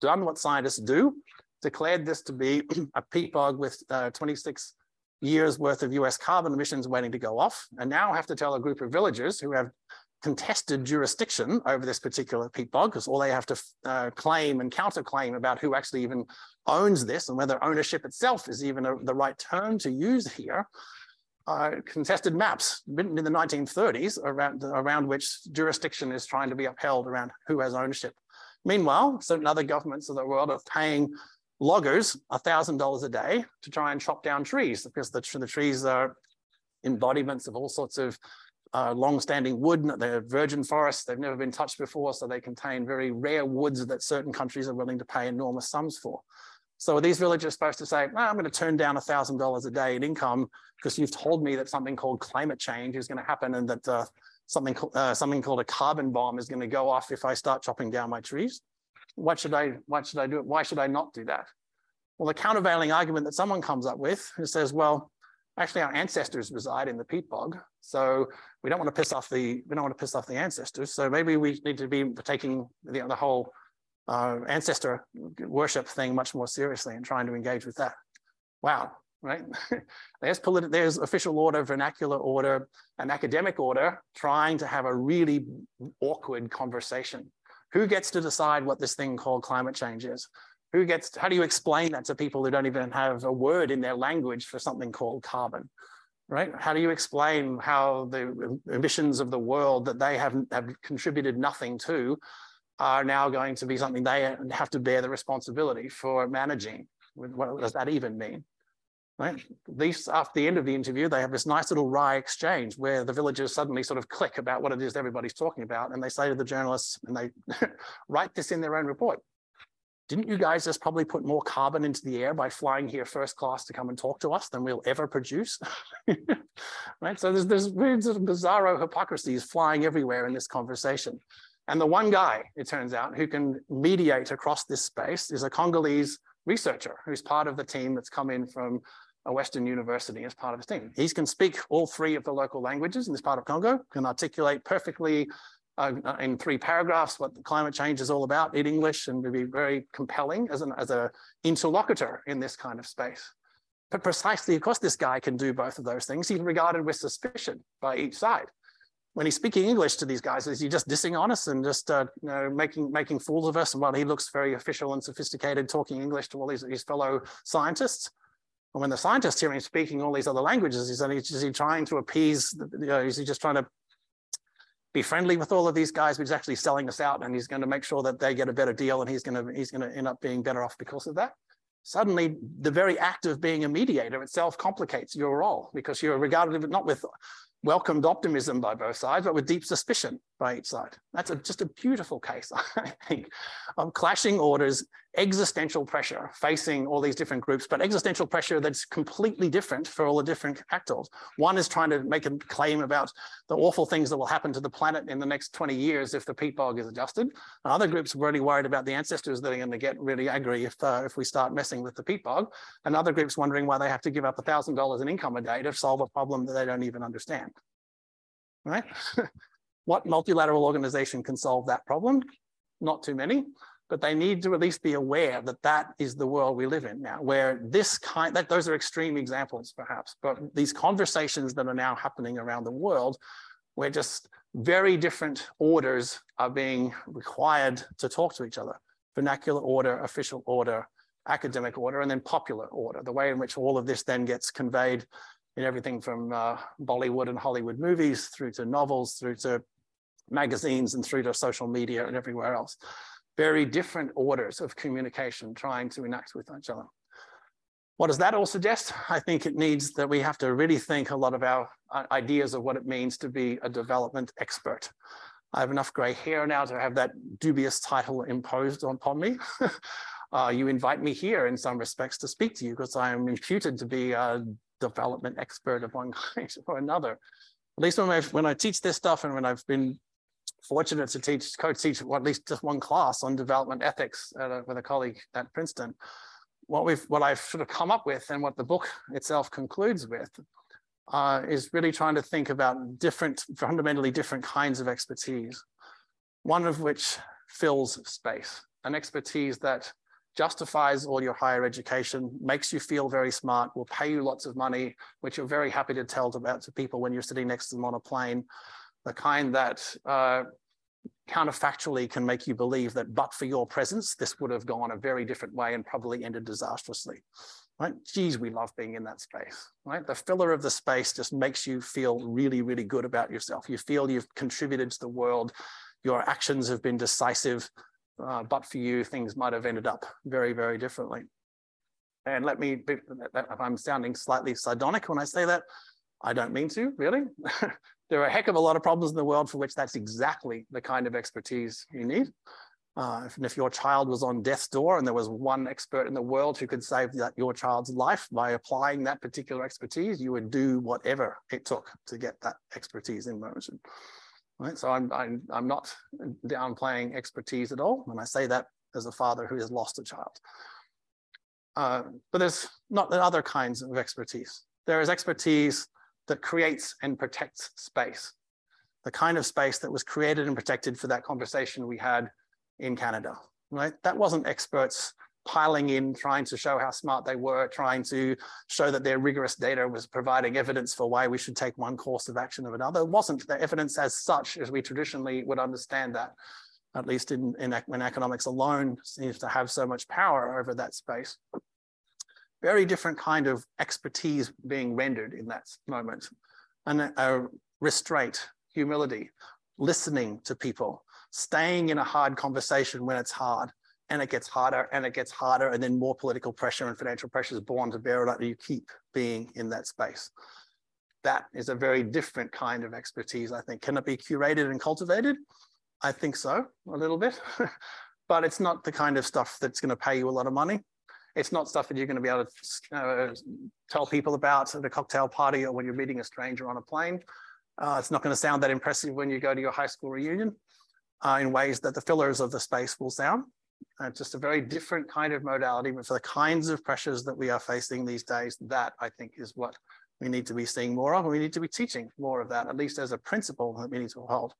done what scientists do, declared this to be <clears throat> a peat bog with uh, 26 years worth of US carbon emissions waiting to go off, and now have to tell a group of villagers who have contested jurisdiction over this particular peat bog because all they have to uh, claim and counterclaim about who actually even owns this and whether ownership itself is even a, the right term to use here. uh, contested maps written in the 1930s around, around which jurisdiction is trying to be upheld around who has ownership. Meanwhile, certain other governments of the world are paying loggers $1,000 a day to try and chop down trees because the, the trees are embodiments of all sorts of uh, long-standing wood. They're virgin forests. They've never been touched before, so they contain very rare woods that certain countries are willing to pay enormous sums for. So are these villagers supposed to say, I'm going to turn down $1,000 a day in income because you've told me that something called climate change is going to happen and that uh, something, uh, something called a carbon bomb is going to go off if I start chopping down my trees? What should I, what should I do? Why should I not do that? Well, the countervailing argument that someone comes up with is says, well, actually our ancestors reside in the peat bog. So we don't want to piss off the, we don't want to piss off the ancestors. So maybe we need to be taking the, the whole uh, ancestor worship thing much more seriously and trying to engage with that. Wow, right? <laughs> there's, politi- there's official order, vernacular order, an academic order trying to have a really awkward conversation. Who gets to decide what this thing called climate change is? Who gets, how do you explain that to people who don't even have a word in their language for something called carbon? Right? How do you explain how the emissions of the world that they have, have contributed nothing to are now going to be something they have to bear the responsibility for managing? What does that even mean? Right? These, after the end of the interview, they have this nice little wry exchange where the villagers suddenly sort of click about what it is everybody's talking about. And they say to the journalists, and they <laughs> write this in their own report didn't you guys just probably put more carbon into the air by flying here first class to come and talk to us than we'll ever produce? <laughs> right? So there's, there's weird sort of bizarro hypocrisies flying everywhere in this conversation. And the one guy, it turns out, who can mediate across this space is a Congolese researcher who's part of the team that's come in from a Western university as part of his team. He can speak all three of the local languages in this part of Congo, can articulate perfectly in three paragraphs what climate change is all about in English and to be very compelling as an as a interlocutor in this kind of space. But precisely of course, this guy can do both of those things, he's regarded with suspicion by each side. When he's speaking English to these guys, is he just dissing on us and just uh, you know, making making fools of us? And while he looks very official and sophisticated, talking English to all his, his fellow scientists, and when the scientists hear him speaking all these other languages, is, he, is he trying to appease, you know, is he just trying to be friendly with all of these guys, but he's actually selling us out and he's going to make sure that they get a better deal and he's going to he's going to end up being better off because of that. Suddenly, the very act of being a mediator itself complicates your role because you're regarded not with welcomed optimism by both sides, but with deep suspicion by each side. That's a, just a beautiful case, <laughs> I think, of clashing orders, existential pressure facing all these different groups, but existential pressure that's completely different for all the different actors. One is trying to make a claim about the awful things that will happen to the planet in the next 20 years if the peat bog is adjusted. And other groups are really worried about the ancestors that are going to get really angry if, uh, if we start messing with the peat bog. And other groups wondering why they have to give up $1,000 in income a day to solve a problem that they don't even understand. Right? <laughs> What multilateral organization can solve that problem? Not too many, but they need to at least be aware that that is the world we live in now, where this kind, that those are extreme examples perhaps, but these conversations that are now happening around the world, where just very different orders are being required to talk to each other. Vernacular order, official order, academic order, and then popular order, the way in which all of this then gets conveyed in everything from uh, Bollywood and Hollywood movies through to novels, through to magazines and through to social media and everywhere else. Very different orders of communication trying to enact with each other. What does that all suggest? I think it needs that we have to really think a lot of our uh, ideas of what it means to be a development expert. I have enough gray hair now to have that dubious title imposed upon me. <laughs> uh, you invite me here in some respects to speak to you because I am imputed to be a development expert of one <laughs> kind or another. At least when I when I teach this stuff and when I've been fortunate to teach co-teach at least just one class on development ethics a, with a colleague at Princeton. What we've what I've sort of come up with and what the book itself concludes with uh, is really trying to think about different, fundamentally different kinds of expertise. One of which fills space, an expertise that justifies all your higher education, makes you feel very smart, will pay you lots of money, which you're very happy to tell about to people when you're sitting next to them on a plane, the kind that uh, counterfactually can make you believe that but for your presence, this would have gone a very different way and probably ended disastrously. right? Geez, we love being in that space, right? The filler of the space just makes you feel really, really good about yourself. You feel you've contributed to the world. Your actions have been decisive, uh, but for you, things might have ended up very, very differently. And let me, if I'm sounding slightly sardonic when I say that, I don't mean to, really. <laughs> there are a heck of a lot of problems in the world for which that's exactly the kind of expertise you need. Uh, if, if your child was on death's door and there was one expert in the world who could save that, your child's life by applying that particular expertise, you would do whatever it took to get that expertise in motion. Right? So I'm, I'm, I'm not downplaying expertise at all when I say that as a father who has lost a child. Uh, but there's not other kinds of expertise. There is expertise that creates and protects space, the kind of space that was created and protected for that conversation we had in Canada, right? That wasn't experts piling in, trying to show how smart they were, trying to show that their rigorous data was providing evidence for why we should take one course of action of another. It wasn't the evidence as such as we traditionally would understand that, at least in, in when economics alone seems to have so much power over that space. Very different kind of expertise being rendered in that moment. And a restraint, humility, listening to people, staying in a hard conversation when it's hard and it gets harder and it gets harder and then more political pressure and financial pressure is born to bear it up you keep being in that space. That is a very different kind of expertise i think. Can it be curated and cultivated? I think so a little bit. <laughs> But it's not the kind of stuff that's going to pay you a lot of money it's not stuff that you're going to be able to uh, tell people about at a cocktail party or when you're meeting a stranger on a plane uh, it's not going to sound that impressive when you go to your high school reunion uh, in ways that the fillers of the space will sound. Uh, just a very different kind of modality, but for the kinds of pressures that we are facing these days, that I think is what we need to be seeing more of, and we need to be teaching more of that, at least as a principle that we need to hold.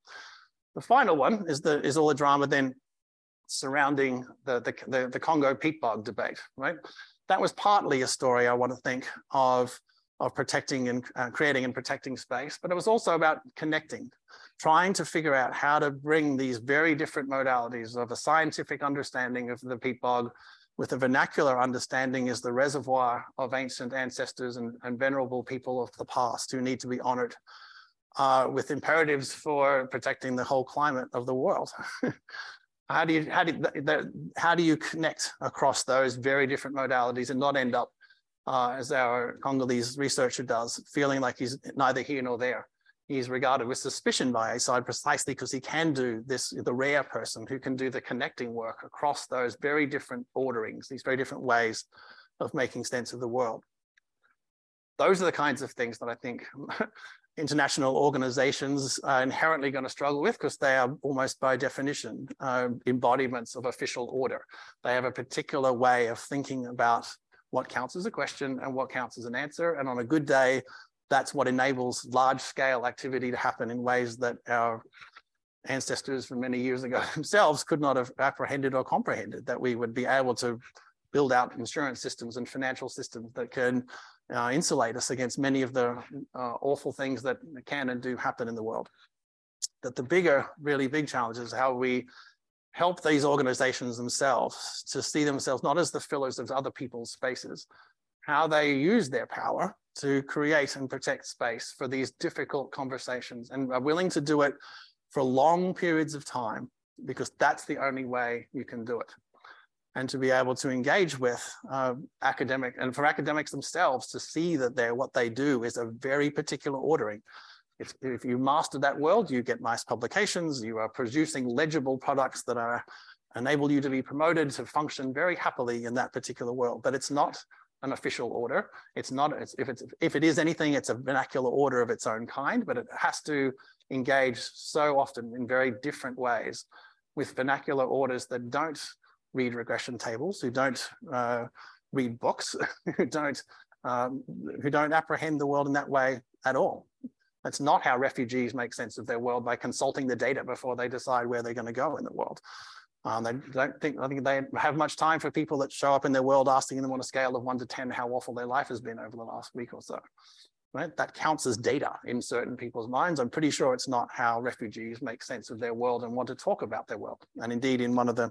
The final one is the is all the drama then surrounding the, the, the, the Congo peat bog debate, right? That was partly a story I want to think of of protecting and uh, creating and protecting space, but it was also about connecting, trying to figure out how to bring these very different modalities of a scientific understanding of the peat bog with a vernacular understanding as the reservoir of ancient ancestors and, and venerable people of the past who need to be honored uh, with imperatives for protecting the whole climate of the world. <laughs> how do you how do you, how do you connect across those very different modalities and not end up uh, as our Congolese researcher does, feeling like he's neither here nor there. He's regarded with suspicion by ASIDE precisely because he can do this, the rare person who can do the connecting work across those very different orderings, these very different ways of making sense of the world. Those are the kinds of things that I think international organizations are inherently going to struggle with because they are almost by definition uh, embodiments of official order. They have a particular way of thinking about what counts as a question and what counts as an answer. And on a good day, that's what enables large scale activity to happen in ways that our ancestors from many years ago <laughs> themselves could not have apprehended or comprehended, that we would be able to build out insurance systems and financial systems that can uh, insulate us against many of the uh, awful things that can and do happen in the world. That the bigger, really big challenge is how we help these organizations themselves to see themselves not as the fillers of other people's spaces, how they use their power to create and protect space for these difficult conversations and are willing to do it for long periods of time because that's the only way you can do it. And to be able to engage with uh, academic and for academics themselves to see that they're what they do is a very particular ordering if, if you master that world, you get nice publications, you are producing legible products that are enable you to be promoted to function very happily in that particular world. But it's not an official order. It's not, it's, if, it's, if it is anything, it's a vernacular order of its own kind, but it has to engage so often in very different ways with vernacular orders that don't read regression tables, who don't uh, read books, <laughs> who don't um, who don't apprehend the world in that way at all. That's not how refugees make sense of their world by consulting the data before they decide where they're going to go in the world. Um, they don't think, I think they have much time for people that show up in their world asking them on a scale of one to 10 how awful their life has been over the last week or so. Right? That counts as data in certain people's minds. I'm pretty sure it's not how refugees make sense of their world and want to talk about their world. And indeed, in one of the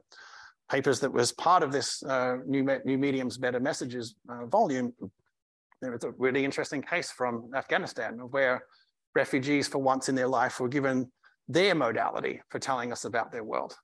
papers that was part of this uh, new, new mediums, better messages uh, volume, there was a really interesting case from Afghanistan where refugees for once in their life were given their modality for telling us about their world.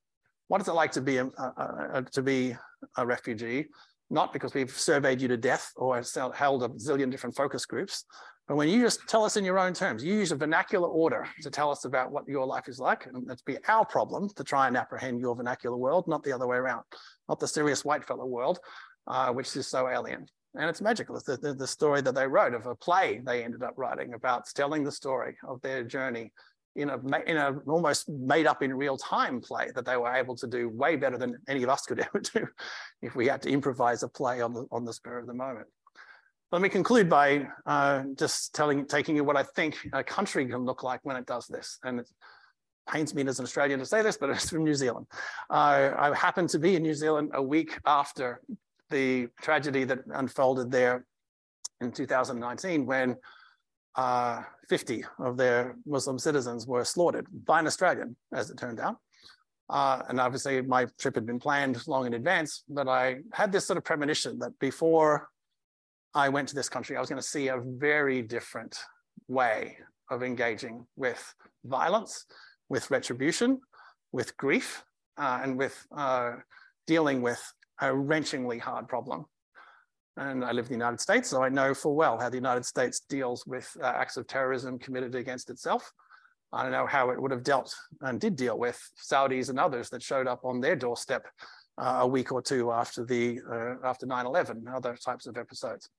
What is it like to be a, a, a to be a refugee? Not because we've surveyed you to death or held a zillion different focus groups, but when you just tell us in your own terms, you use a vernacular order to tell us about what your life is like, and that's be our problem to try and apprehend your vernacular world, not the other way around, not the serious white fellow world, uh, which is so alien. And it's magical. It's the, the, the, story that they wrote of a play they ended up writing about telling the story of their journey in a in a almost made up in real time play that they were able to do way better than any of us could <laughs> ever do if we had to improvise a play on the on the spur of the moment. Let me conclude by uh, just telling, taking you what I think a country can look like when it does this. And it pains me as an Australian to say this, but <laughs> it's from New Zealand. Uh, I happened to be in New Zealand a week after the tragedy that unfolded there in 2019 when uh, 50 of their Muslim citizens were slaughtered by an Australian, as it turned out. Uh, and obviously my trip had been planned long in advance, but I had this sort of premonition that before I went to this country, I was going to see a very different way of engaging with violence, with retribution, with grief, uh, and with uh, dealing with a wrenchingly hard problem. And I live in the United States, so I know full well how the United States deals with uh, acts of terrorism committed against itself. I don't know how it would have dealt and did deal with Saudis and others that showed up on their doorstep uh, a week or two after the uh, after 9/11, other types of episodes.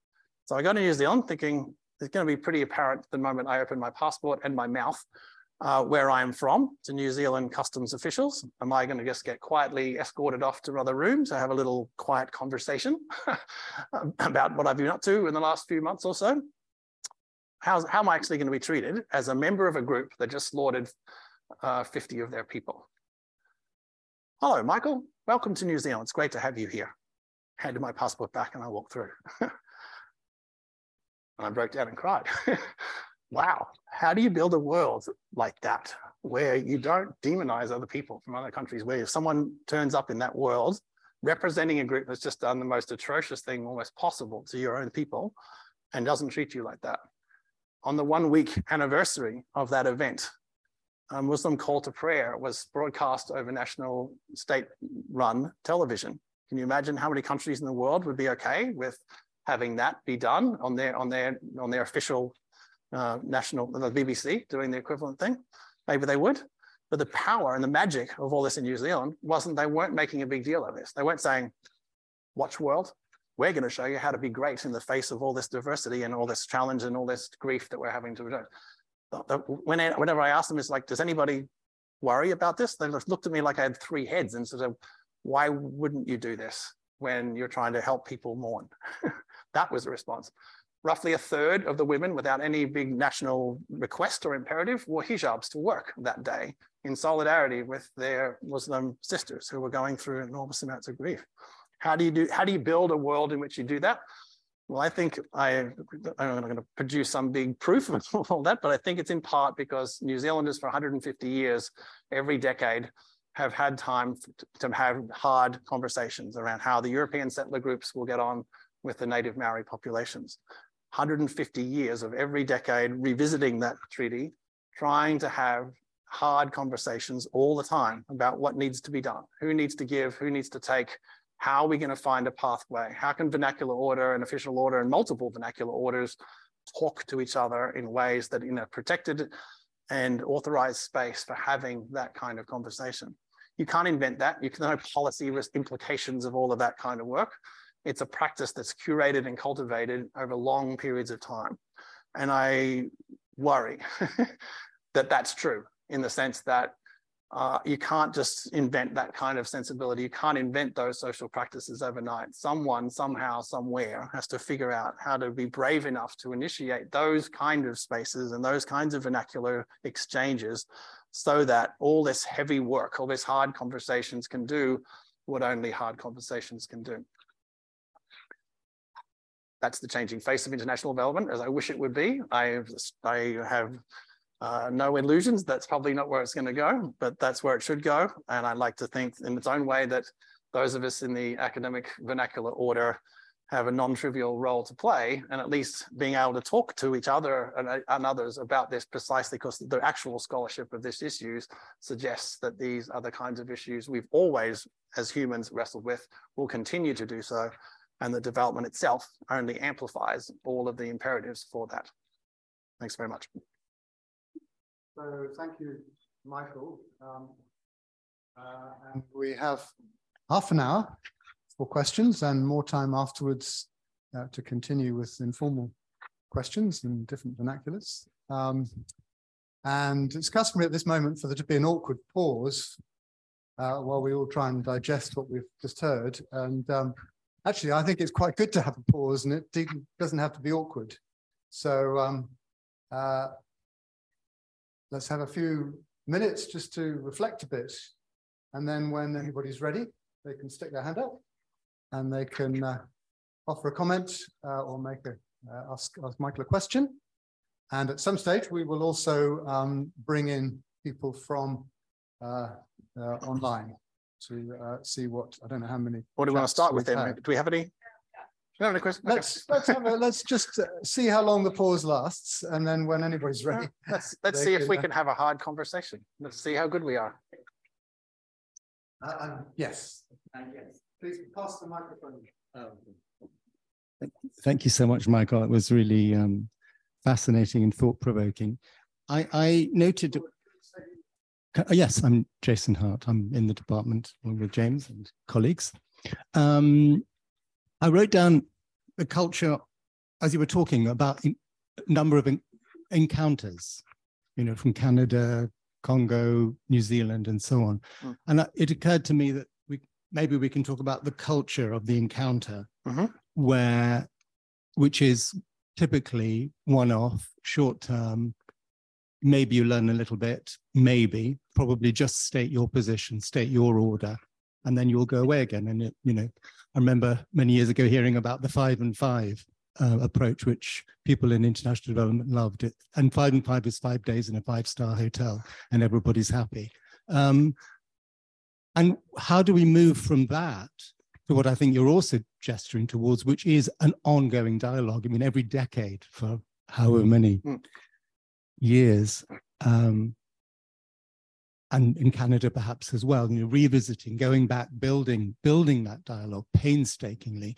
So I got to New Zealand thinking it's going to be pretty apparent the moment I open my passport and my mouth uh, where I'm from to New Zealand customs officials. Am I going to just get quietly escorted off to another room to have a little quiet conversation <laughs> about what I've been up to in the last few months or so? How's, how am I actually going to be treated as a member of a group that just slaughtered uh, 50 of their people? Hello, Michael. Welcome to New Zealand. It's great to have you here. Handed my passport back and I walked through. <laughs> And I broke down and cried. <laughs> wow, how do you build a world like that where you don't demonize other people from other countries, where if someone turns up in that world representing a group that's just done the most atrocious thing almost possible to your own people and doesn't treat you like that? On the one week anniversary of that event, a Muslim call to prayer was broadcast over national state run television. Can you imagine how many countries in the world would be okay with having that be done on their on their on their official uh, national the BBC doing the equivalent thing. Maybe they would. But the power and the magic of all this in New Zealand wasn't they weren't making a big deal of this. They weren't saying, "Watch world, we're going to show you how to be great in the face of all this diversity and all this challenge and all this grief that we're having to do." Whenever I ask them, it's like, "Does anybody worry about this?" They looked at me like I had three heads and of, "Why wouldn't you do this when you're trying to help people mourn?" <laughs> That was the response. Roughly a third of the women, without any big national request or imperative, wore hijabs to work that day in solidarity with their Muslim sisters who were going through enormous amounts of grief. How do you do? How do you build a world in which you do that? Well, I think I, I'm not going to produce some big proof of <laughs> all that, but I think it's in part because New Zealanders for 150 years, every decade, have had time to have hard conversations around how the European settler groups will get on with the native Maori populations. 150 years of every decade revisiting that treaty, trying to have hard conversations all the time about what needs to be done, who needs to give, who needs to take, how are we going to find a pathway? How can vernacular order and official order and multiple vernacular orders talk to each other in ways that in a protected and authorized space for having that kind of conversation? You can't invent that. You can know policy implications of all of that kind of work. It's a practice that's curated and cultivated over long periods of time. And I worry <laughs> that that's true in the sense that uh, you can't just invent that kind of sensibility. You can't invent those social practices overnight. Someone, somehow, somewhere has to figure out how to be brave enough to initiate those kind of spaces and those kinds of vernacular exchanges so that all this heavy work, all this hard conversations can do what only hard conversations can do that's the changing face of international development as I wish it would be. I, I have uh, no illusions. That's probably not where it's going to go, but that's where it should go. And I like to think in its own way that those of us in the academic vernacular order have a non-trivial role to play and at least being able to talk to each other and, and, others about this precisely because the actual scholarship of this issues suggests that these the kinds of issues we've always as humans wrestled with will continue to do so and the development itself only amplifies all of the imperatives for that thanks very much so thank you michael um, uh, and we have half an hour for questions and more time afterwards uh, to continue with informal questions in different vernaculars. Um, and it's customary at this moment for there to be an awkward pause uh, while we all try and digest what we've just heard. And um, actually, I think it's quite good to have a pause and it doesn't have to be awkward. So um, uh, let's have a few minutes just to reflect a bit. And then when anybody's ready, they can stick their hand up and they can uh, offer a comment uh, or make a uh, ask, ask Michael a question. And at some stage, we will also um, bring in people from uh, uh, online to uh, see what I don't know how many. What do we want to start with then? Had. Do we have any? No, no question. Let's let's have a, let's just see how long the pause lasts, and then when anybody's ready, let's let's see can, if we can have a hard conversation. Let's see how good we are. Um, yes. yes. Please pass the microphone. Thank you so much, Michael. It was really um, fascinating and thought provoking. I, I noted. Uh, yes, I'm Jason Hart. I'm in the department along with James and colleagues. Um, I wrote down the culture as you were talking about a number of encounters, you know, from Canada, Congo, New Zealand, and so on. Mm. And it occurred to me that we maybe we can talk about the culture of the encounter, mm-hmm. where which is typically one off, short term. Maybe you learn a little bit, maybe, probably just state your position, state your order, and then you'll go away again. And, it, you know, I remember many years ago hearing about the five and five uh, approach, which people in international development loved. It. And five and five is five days in a five star hotel, and everybody's happy. Um, and how do we move from that to what I think you're also gesturing towards, which is an ongoing dialogue? I mean, every decade for however many mm. Years, um, and in Canada perhaps as well, you know, revisiting, going back, building, building that dialogue painstakingly,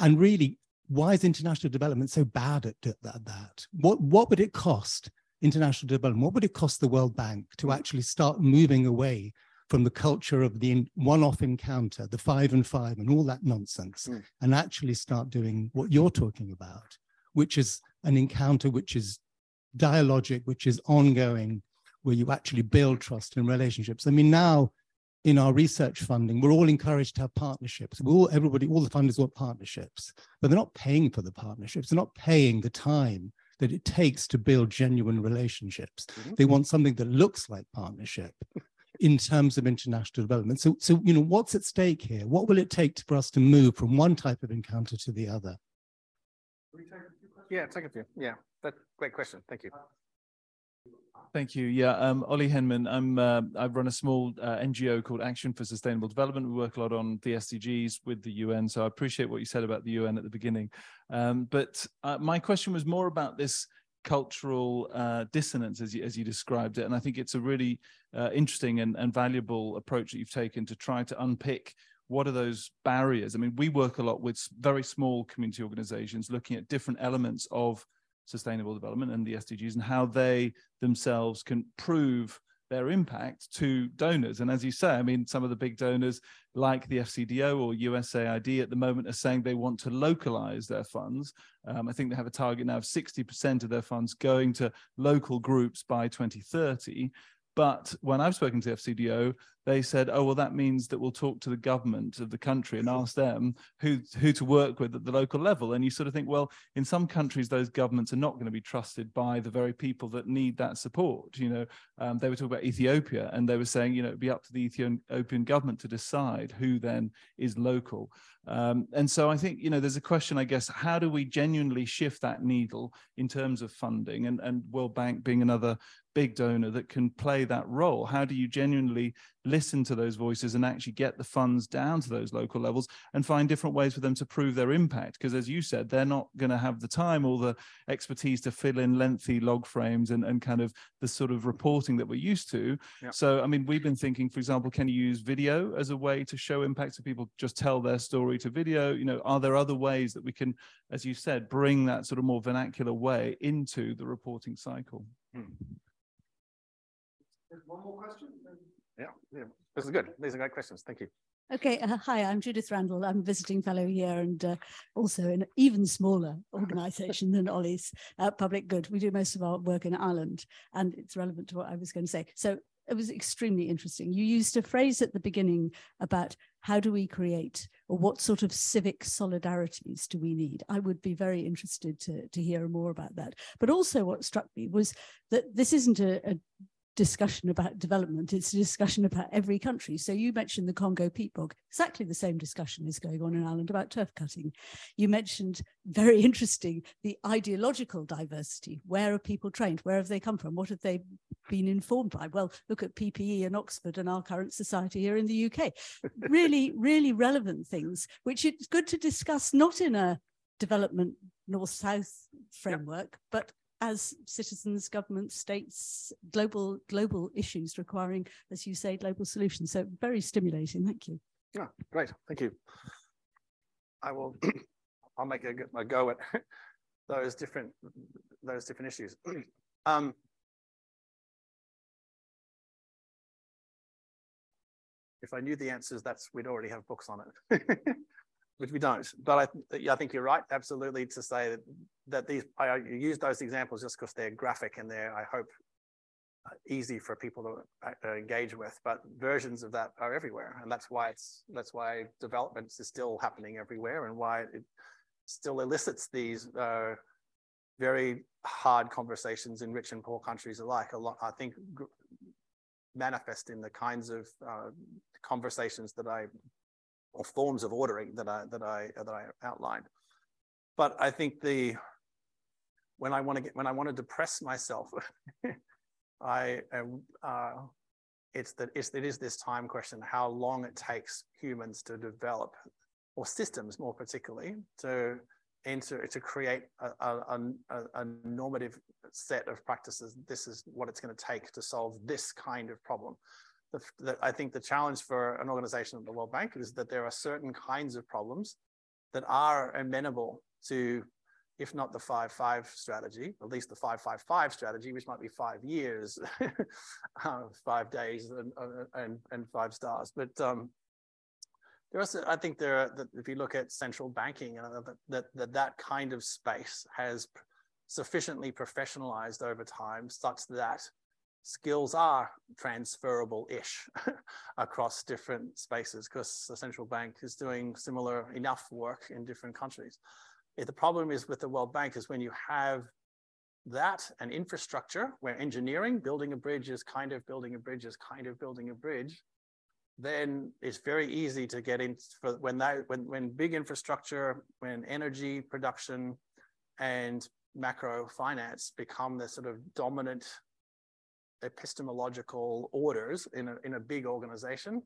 and really, why is international development so bad at that? that? What what would it cost international development? What would it cost the World Bank to actually start moving away from the culture of the one-off encounter, the five and five and all that nonsense, mm. and actually start doing what you're talking about, which is an encounter which is dialogic, which is ongoing, where you actually build trust in relationships. I mean, now in our research funding, we're all encouraged to have partnerships. We all, everybody, all the funders want partnerships, but they're not paying for the partnerships. They're not paying the time that it takes to build genuine relationships. Mm-hmm. They want something that looks like partnership, in terms of international development. So, so you know, what's at stake here? What will it take for us to move from one type of encounter to the other? Yeah, take a few. Yeah, that's great question. Thank you. Thank you. Yeah, um, Oli Henman. I'm uh, I run a small uh, NGO called Action for Sustainable Development. We work a lot on the SDGs with the UN. So I appreciate what you said about the UN at the beginning. Um, but uh, my question was more about this cultural uh, dissonance as you, as you described it. And I think it's a really uh, interesting and, and valuable approach that you've taken to try to unpick what are those barriers. I mean, we work a lot with very small community organizations looking at different elements of sustainable development and the SDGs and how they themselves can prove their impact to donors. And as you say, I mean, some of the big donors like the FCDO or USAID at the moment are saying they want to localize their funds. Um, I think they have a target now of 60% of their funds going to local groups by 2030. But when I've spoken to the FCDO, they said, "Oh, well, that means that we'll talk to the government of the country and ask them who who to work with at the local level." And you sort of think, well, in some countries, those governments are not going to be trusted by the very people that need that support. You know, um, they were talking about Ethiopia, and they were saying, you know, it'd be up to the Ethiopian government to decide who then is local. Um, and so I think, you know, there's a question, I guess, how do we genuinely shift that needle in terms of funding and, and World Bank being another big donor that can play that role? How do you genuinely listen to those voices and actually get the funds down to those local levels and find different ways for them to prove their impact. Because as you said, they're not going to have the time or the expertise to fill in lengthy log frames and, and kind of the sort of reporting that we're used to. Yep. So, I mean, we've been thinking, for example, can you use video as a way to show impact so people just tell their story to video? You know, are there other ways that we can, as you said, bring that sort of more vernacular way into the reporting cycle? Hmm. One more question? Yeah, yeah, this is good. These are great questions. Thank you. Okay, uh, hi, I'm Judith Randall. I'm a visiting fellow here and uh, also in an even smaller <laughs> organisation than Oli's uh, Public Good. We do most of our work in Ireland and it's relevant to what I was going to say. So it was extremely interesting. You used a phrase at the beginning about how do we create or what sort of civic solidarities do we need? I would be very interested to, to hear more about that. But also what struck me was that this isn't a, a discussion about development. It's a discussion about every country. So you mentioned the Congo peat bog. Exactly the same discussion is going on in Ireland about turf cutting. You mentioned very <laughs> interesting the ideological diversity. Where are people trained? Where have they come from? What have they been informed by? Well, look at PPE in Oxford and our current society here in the UK. really, <laughs> really relevant things, which it's good to discuss not in a development north-south framework, yep. but as citizens, governments, states, global global issues requiring, as you say, global solutions. So very stimulating. Thank you. Yeah, great. Thank you. I will. <clears throat> I'll make a, a go at <laughs> those different those different issues. <clears throat> um, if I knew the answers, that's we'd already have books on it. <laughs> which we don't. But I, I think you're right, absolutely, to say that, that these, I use those examples just because they're graphic and they're, I hope, uh, easy for people to uh, engage with. But versions of that are everywhere, and that's why it's that's why development is still happening everywhere, and why it still elicits these uh, very hard conversations in rich and poor countries alike. A lot, I think, manifest in the kinds of uh, conversations that I or forms of ordering that I that I that I outlined. But I think the when I want to get when I want to depress myself, <laughs> I am. Uh, it's that it's, it is this time question: how long it takes humans to develop, or systems more particularly, to enter to create a, a, a, a normative set of practices. This is what it's going to take to solve this kind of problem the, the, I think the challenge for an organization like the World Bank is that there are certain kinds of problems that are amenable to, if not the 5-5 strategy, at least the 5-5-5 strategy, which might be five years, <laughs> uh, five days, and, uh, and, and five stars. But um, there are, I think there are, if you look at central banking, uh, that, that that kind of space has sufficiently professionalized over time such that skills are transferable-ish <laughs> across different spaces because the central bank is doing similar enough work in different countries. If the problem is with the World Bank is when you have that and infrastructure where engineering, building a bridge is kind of building a bridge is kind of building a bridge, then it's very easy to get in for when that when when big infrastructure, when energy production and macro finance become the sort of dominant epistemological orders in a, in a big organization,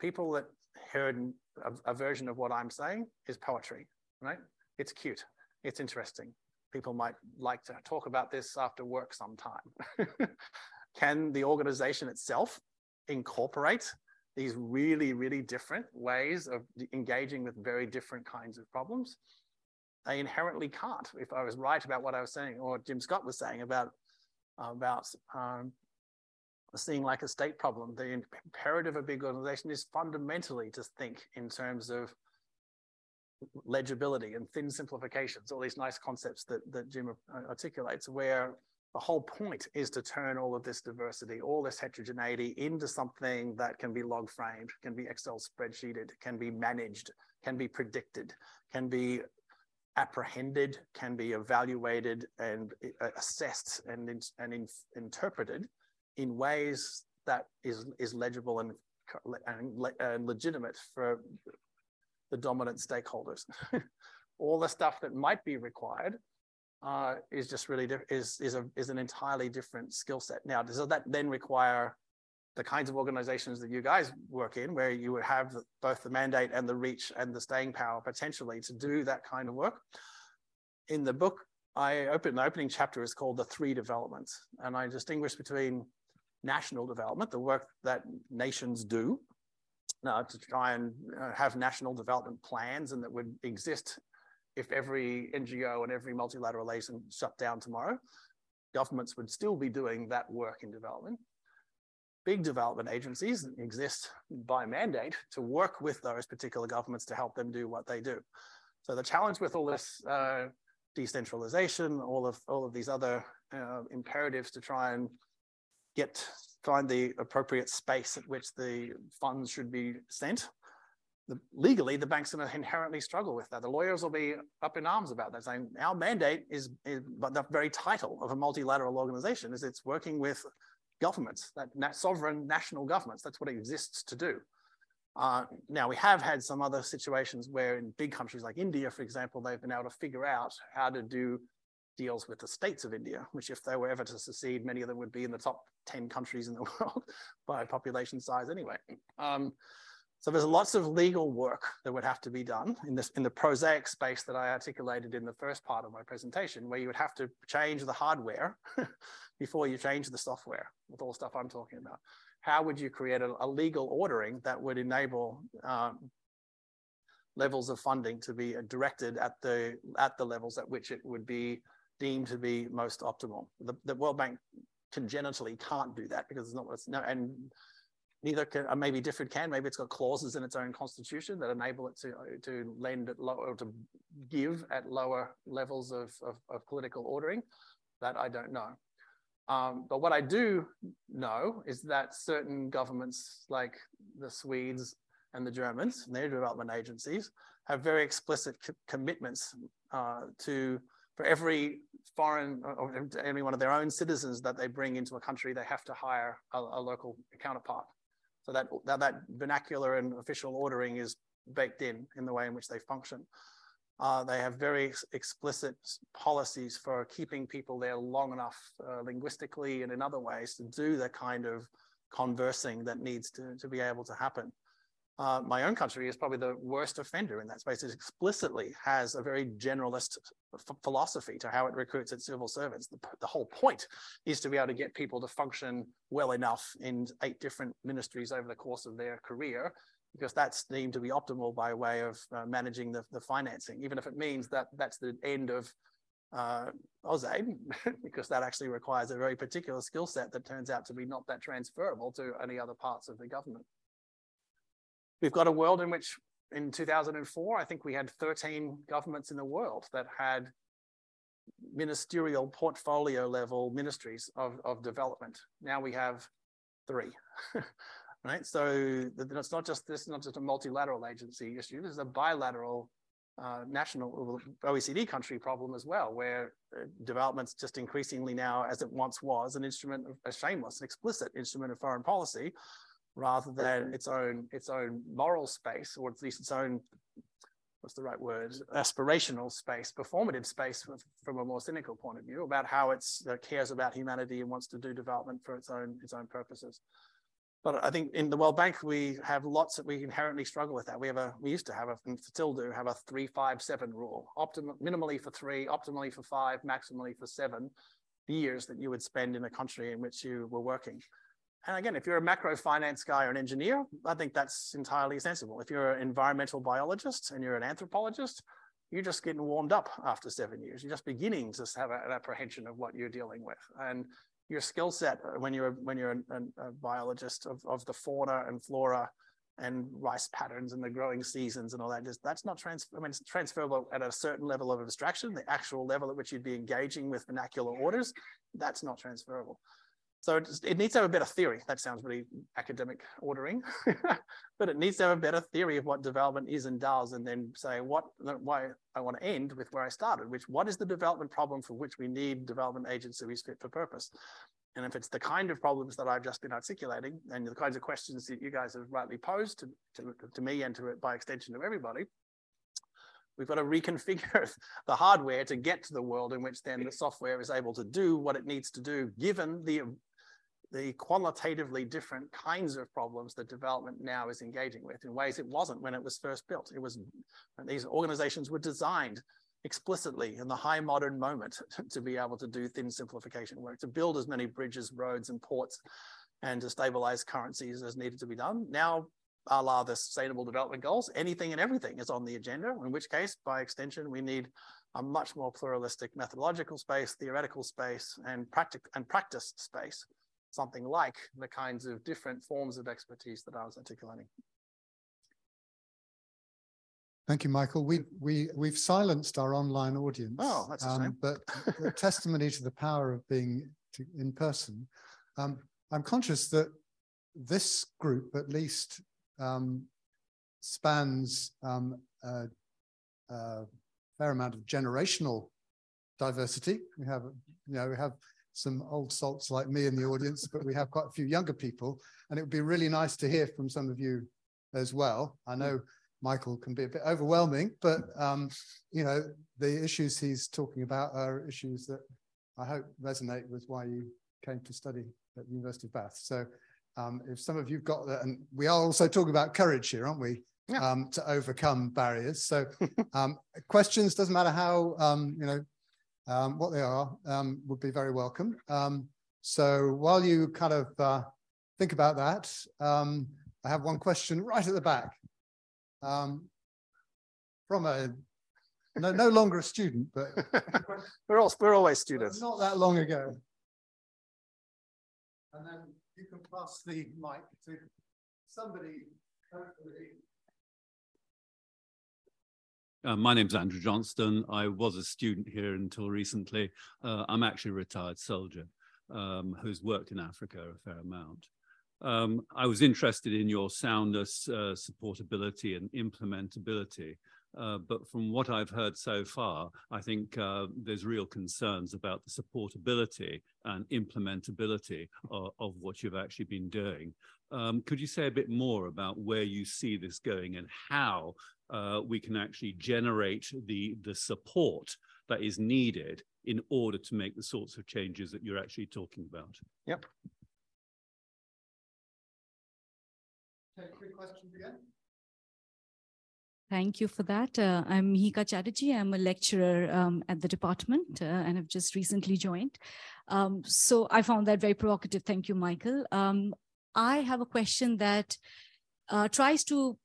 people that heard a, a version of what I'm saying is poetry, right? It's cute, it's interesting. People might like to talk about this after work sometime. <laughs> Can the organization itself incorporate these really, really different ways of engaging with very different kinds of problems? They inherently can't. If I was right about what I was saying, or Jim Scott was saying about about um, seeing like a state problem. The imperative of big organization is fundamentally to think in terms of legibility and thin simplifications, all these nice concepts that, that Jim articulates, where the whole point is to turn all of this diversity, all this heterogeneity into something that can be log framed, can be Excel spreadsheeted, can be managed, can be predicted, can be apprehended, can be evaluated and uh, assessed and, and in, interpreted in ways that is, is legible and, and, and legitimate for the dominant stakeholders. <laughs> All the stuff that might be required uh, is just really is is a is an entirely different skill set. Now, does that then require the kinds of organizations that you guys work in, where you would have both the mandate and the reach and the staying power potentially to do that kind of work. In the book, I open the opening chapter is called the three developments, and I distinguish between national development, the work that nations do, uh, to try and uh, have national development plans and that would exist if every NGO and every multilateral agent shut down tomorrow. Governments would still be doing that work in development big development agencies exist by mandate to work with those particular governments to help them do what they do. So the challenge with all this uh, decentralization, all of all of these other uh, imperatives to try and get find the appropriate space at which the funds should be sent. The, legally, the bank's to inherently struggle with that. The lawyers will be up in arms about that, saying our mandate is, is but the very title of a multilateral organization is it's working with governments, that, sovereign national governments. That's what it exists to do. Uh, now, we have had some other situations where in big countries like India, for example, they've been able to figure out how to do deals with the states of India, which if they were ever to secede, many of them would be in the top 10 countries in the <laughs> world by population size anyway. Um, so there's lots of legal work that would have to be done in this in the prosaic space that I articulated in the first part of my presentation, where you would have to change the hardware <laughs> before you change the software with all the stuff I'm talking about. How would you create a, a legal ordering that would enable um, levels of funding to be directed at the at the levels at which it would be deemed to be most optimal? The, the World Bank congenitally can't do that because it's not what's no and neither can, uh, maybe different can, maybe it's got clauses in its own constitution that enable it to, to lend at lower, to give at lower levels of, of, of political ordering. That I don't know. Um, but what I do know is that certain governments, like the Swedes and the Germans, and their development agencies, have very explicit co commitments uh, to, for every foreign or any one of their own citizens that they bring into a country, they have to hire a, a local counterpart. So that, that, that vernacular and official ordering is baked in in the way in which they function. Uh, they have very explicit policies for keeping people there long enough uh, linguistically and in other ways to do the kind of conversing that needs to, to be able to happen. Uh, my own country is probably the worst offender in that space. It explicitly has a very generalist philosophy to how it recruits its civil servants. The, the, whole point is to be able to get people to function well enough in eight different ministries over the course of their career because that's deemed to be optimal by way of uh, managing the, the financing, even if it means that that's the end of uh, <laughs> because that actually requires a very particular skill set that turns out to be not that transferable to any other parts of the government. We've got a world in which in 2004, I think we had 13 governments in the world that had ministerial portfolio level ministries of, of development. Now we have three. <laughs> right? So it's not just this, not just a multilateral agency issue. This is a bilateral uh, national OECD country problem as well, where uh, development's just increasingly now, as it once was, an instrument of a shameless, and explicit instrument of foreign policy, rather than its own its own moral space, or at least its own what's the right word aspirational space performative space from a more cynical point of view about how it uh, cares about humanity and wants to do development for its own its own purposes but I think in the World Bank, we have lots that we inherently struggle with that. We have a, we used to have a, and still do have a three, five, seven rule. Optim, minimally for three, optimally for five, maximally for seven years that you would spend in a country in which you were working. And again, if you're a macro finance guy or an engineer, I think that's entirely sensible. If you're an environmental biologist and you're an anthropologist, you're just getting warmed up after seven years. You're just beginning to have an apprehension of what you're dealing with. And your skill set uh, when you're when you're a, a, biologist of, of the fauna and flora and rice patterns and the growing seasons and all that just that's not trans I mean it's transferable at a certain level of abstraction the actual level at which you'd be engaging with vernacular orders that's not transferable so it, it needs to have a better theory. That sounds really academic ordering <laughs> but it needs to have a better theory of what development is and does and then say what why I want to end with where I started which what is the development problem for which we need development agencies fit for purpose? And if it's the kind of problems that I've just been articulating and the kinds of questions that you guys have rightly posed to, to, to me and to by extension to everybody, we've got to reconfigure <laughs> the hardware to get to the world in which then the software is able to do what it needs to do, given the the qualitatively different kinds of problems that development now is engaging with in ways it wasn't when it was first built. It was these organizations were designed explicitly in the high modern moment <laughs> to be able to do thin simplification work, to build as many bridges, roads, and ports, and to stabilize currencies as needed to be done. Now, a la the sustainable development goals, anything and everything is on the agenda, in which case, by extension, we need a much more pluralistic methodological space, theoretical space, and, practic and practice space, something like the kinds of different forms of expertise that I was articulating. Thank you, Michael. We we we've silenced our online audience. Oh, that's um, but the <laughs> testimony to the power of being to, in person. Um, I'm conscious that this group, at least, um, spans um, a, a, fair amount of generational diversity. We have, you know, we have some old salts like me in the audience, but we have quite a few younger people, and it would be really nice to hear from some of you as well. I know Michael can be a bit overwhelming, but um, you know the issues he's talking about are issues that I hope resonate with why you came to study at the University of Bath. So um, if some of you've got that, and we are also talking about courage here, aren't we? Yeah. Um, to overcome barriers. So <laughs> um, questions doesn't matter how um, you know um, what they are would be very welcome. so while you kind of uh, think about that, I have one question right at the back um, from a no, no longer a student, but <laughs> we're all we're always students. Not that long ago. And then you can pass the mic to somebody. Uh, my name's Andrew Johnston. I was a student here until recently. Uh, I'm actually a retired soldier um, who's worked in Africa a fair amount. Um, I was interested in your soundness, uh, supportability, and implementability. Uh, but from what I've heard so far, I think uh, there's real concerns about the supportability and implementability of, of what you've actually been doing. Um, could you say a bit more about where you see this going and how uh, we can actually generate the, the support that is needed in order to make the sorts of changes that you're actually talking about? Yep. Take three questions again. Thank you for that. Uh, I'm Hika Chatterjee. I'm a lecturer um, at the department uh, and have just recently joined. Um, so I found that very provocative. Thank you, Michael. Um, I have a question that uh, tries to,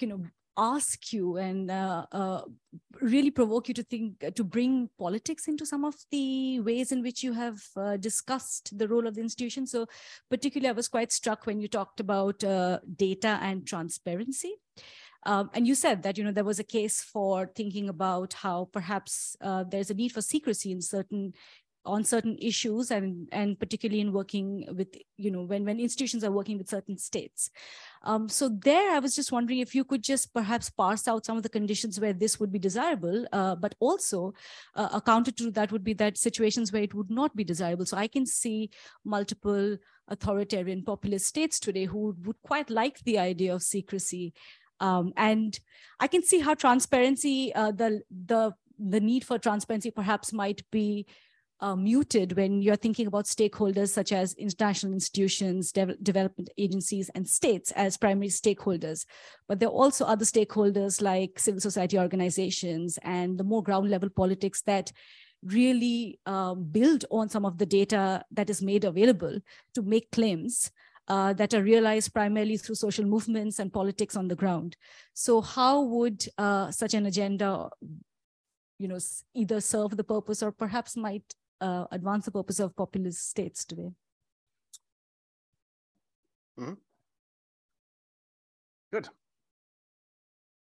you know, ask you and uh, uh, really provoke you to think to bring politics into some of the ways in which you have uh, discussed the role of the institution so particularly i was quite struck when you talked about uh, data and transparency um, and you said that you know there was a case for thinking about how perhaps uh, there's a need for secrecy in certain on certain issues and and particularly in working with you know when when institutions are working with certain states. Um, so there i was just wondering if you could just perhaps parse out some of the conditions where this would be desirable uh, but also uh, a counter to that would be that situations where it would not be desirable. So i can see multiple authoritarian populist states today who would quite like the idea of secrecy um, and i can see how transparency uh, the the the need for transparency perhaps might be uh, muted when you're thinking about stakeholders such as international institutions, de development agencies, and states as primary stakeholders. But there are also other stakeholders like civil society organizations and the more ground level politics that really um, build on some of the data that is made available to make claims uh, that are realized primarily through social movements and politics on the ground. So how would uh, such an agenda you know, either serve the purpose or perhaps might uh, advance the purpose of populist states today. Mm -hmm. Good.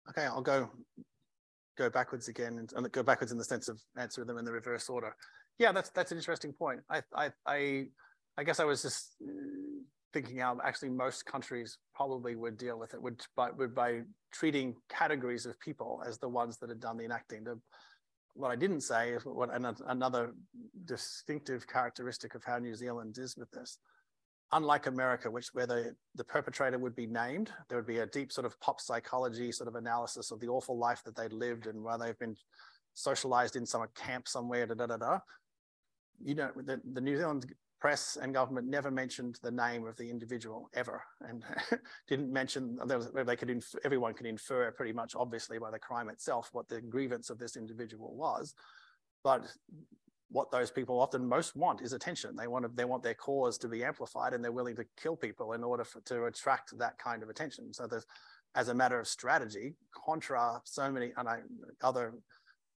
Okay, I'll go go backwards again and, and, go backwards in the sense of answering them in the reverse order. Yeah, that's that's an interesting point. I I I, I guess I was just thinking out actually most countries probably would deal with it would by would by treating categories of people as the ones that had done the enacting. The what I didn't say is what another distinctive characteristic of how New Zealand is with this. Unlike America, which where the, the perpetrator would be named, there would be a deep sort of pop psychology sort of analysis of the awful life that they'd lived and where they've been socialized in some camp somewhere, da da da da. You know, the, the New Zealand press and government never mentioned the name of the individual ever, and <laughs> didn't mention they could inf- everyone could infer pretty much obviously by the crime itself what the grievance of this individual was, but what those people often most want is attention. They want to, they want their cause to be amplified, and they're willing to kill people in order for, to attract that kind of attention. So there's, as a matter of strategy, contra so many other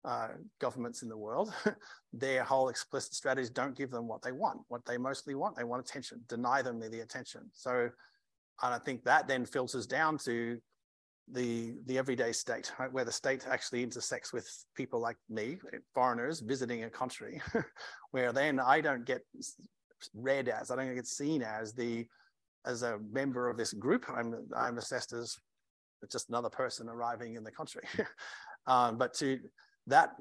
uh, governments in the world, <laughs> their whole explicit strategies don't give them what they want. What they mostly want, they want attention. Deny them the attention. So, and I think that then filters down to the the everyday state, right, where the state actually intersects with people like me, foreigners visiting a country, <laughs> where then I don't get read as, I don't get seen as the as a member of this group. I'm I'm assessed as just another person arriving in the country. <laughs> um, but to that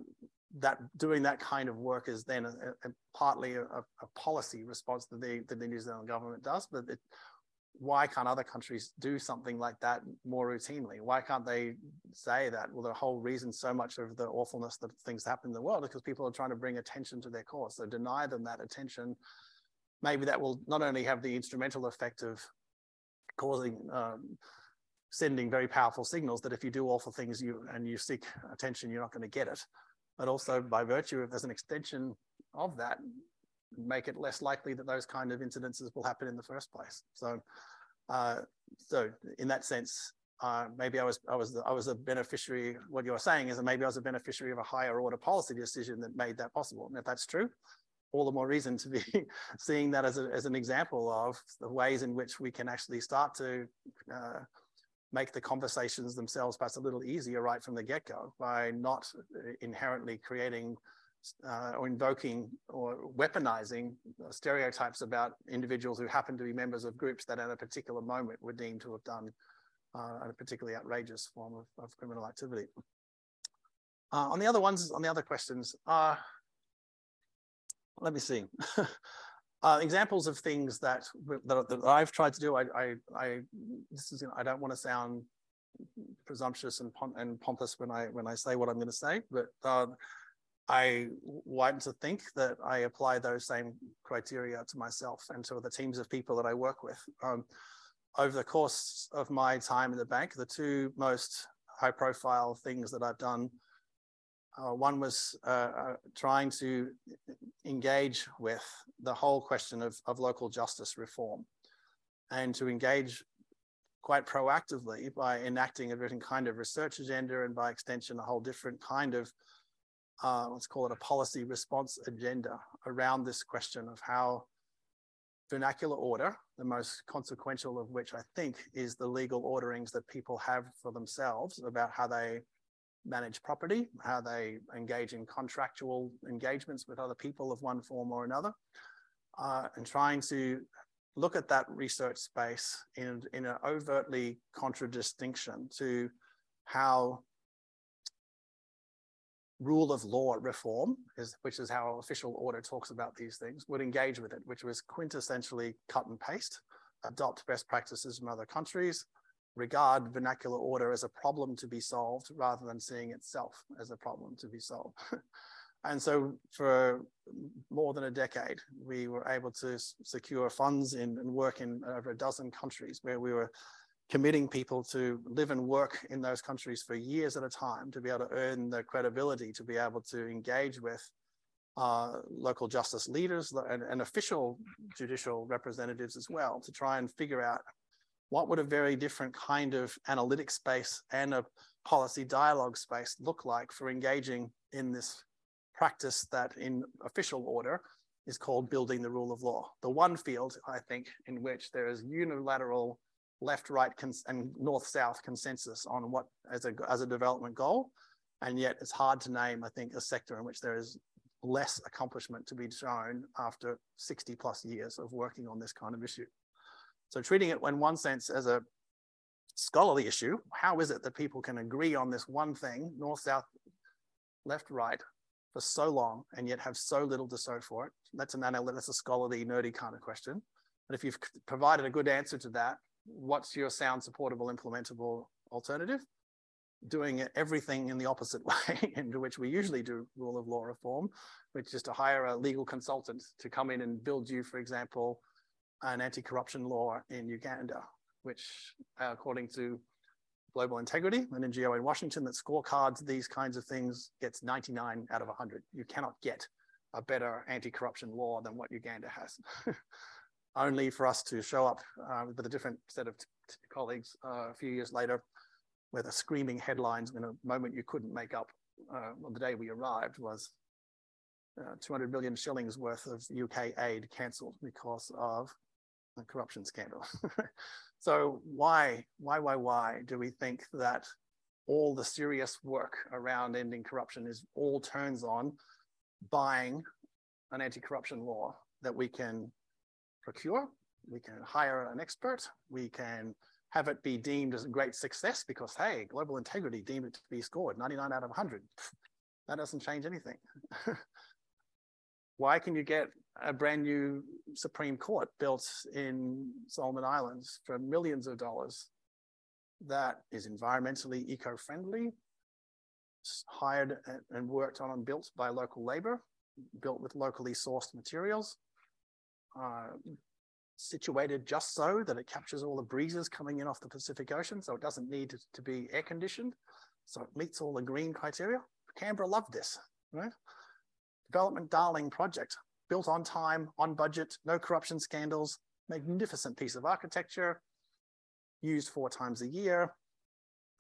that doing that kind of work is then a, a, partly a, a, policy response that the, that the New Zealand government does, but it, why can't other countries do something like that more routinely? Why can't they say that? Well, the whole reason so much of the awfulness that things happen in the world is because people are trying to bring attention to their cause. So deny them that attention. Maybe that will not only have the instrumental effect of causing um, sending very powerful signals that if you do awful things you and you seek attention, you're not going to get it. But also by virtue of there's an extension of that, make it less likely that those kind of incidences will happen in the first place. So, uh, so in that sense, uh, maybe I was I was I was a beneficiary. What you're saying is that maybe I was a beneficiary of a higher order policy decision that made that possible. And if that's true, all the more reason to be <laughs> seeing that as, a, as an example of the ways in which we can actually start to uh, make the conversations themselves perhaps a little easier right from the get-go by not uh, inherently creating uh, or invoking or weaponizing stereotypes about individuals who happen to be members of groups that at a particular moment were deemed to have done uh, a particularly outrageous form of, of criminal activity. Uh, on the other ones, on the other questions, uh, let me see. <laughs> Uh, examples of things that, that, that I've tried to do. I, I, I this is you know, I don't want to sound presumptuous and, and pompous when I when I say what I'm going to say, but uh, I want to think that I apply those same criteria to myself and to the teams of people that I work with. Um, over the course of my time in the bank, the two most high profile things that I've done uh, one was uh, uh, trying to engage with the whole question of, of local justice reform and to engage quite proactively by enacting a different kind of research agenda and by extension a whole different kind of uh, let's call it a policy response agenda around this question of how vernacular order, the most consequential of which I think is the legal orderings that people have for themselves about how they manage property, how they engage in contractual engagements with other people of one form or another, uh, and trying to look at that research space in, in an overtly contradistinction to how rule of law reform, is, which is how official order talks about these things, would engage with it, which was quintessentially cut and paste, adopt best practices from other countries, regard vernacular order as a problem to be solved rather than seeing itself as a problem to be solved. <laughs> and so for more than a decade, we were able to secure funds in, and work in over a dozen countries where we were committing people to live and work in those countries for years at a time to be able to earn the credibility to be able to engage with uh, local justice leaders and, and official judicial representatives as well to try and figure out what would a very different kind of analytic space and a policy dialogue space look like for engaging in this practice that in official order is called building the rule of law. The one field, I think, in which there is unilateral left-right and north-south consensus on what as a, as a development goal. And yet it's hard to name, I think, a sector in which there is less accomplishment to be shown after 60 plus years of working on this kind of issue. So treating it in one sense as a scholarly issue, how is it that people can agree on this one thing, north, south, left, right, for so long and yet have so little to show for it? That's an that's a scholarly, nerdy kind of question. But if you've provided a good answer to that, what's your sound, supportable, implementable alternative? doing everything in the opposite <laughs> way into which we usually do rule of law reform, which is to hire a legal consultant to come in and build you, for example, an anti-corruption law in Uganda, which according to Global Integrity, an NGO in Washington that scorecards these kinds of things, gets 99 out of 100. You cannot get a better anti-corruption law than what Uganda has. <laughs> Only for us to show up uh, with a different set of colleagues uh, a few years later with a screaming headlines in a moment you couldn't make up uh, on the day we arrived was uh, 200 million shillings worth of UK aid cancelled because of a corruption scandal. <laughs> so why, why, why, why do we think that all the serious work around ending corruption is all turns on buying an anti-corruption law that we can procure, we can hire an expert, we can have it be deemed as a great success because, hey, global integrity deemed it to be scored 99 out of 100. <laughs> That doesn't change anything. <laughs> Why can you get a brand new Supreme Court built in Solomon Islands for millions of dollars that is environmentally eco-friendly, hired and worked on and built by local labor, built with locally sourced materials, uh, situated just so that it captures all the breezes coming in off the Pacific Ocean, so it doesn't need to, to be air conditioned. So it meets all the green criteria. Canberra loved this, right? Development darling project, built on time, on budget, no corruption scandals, magnificent piece of architecture, used four times a year.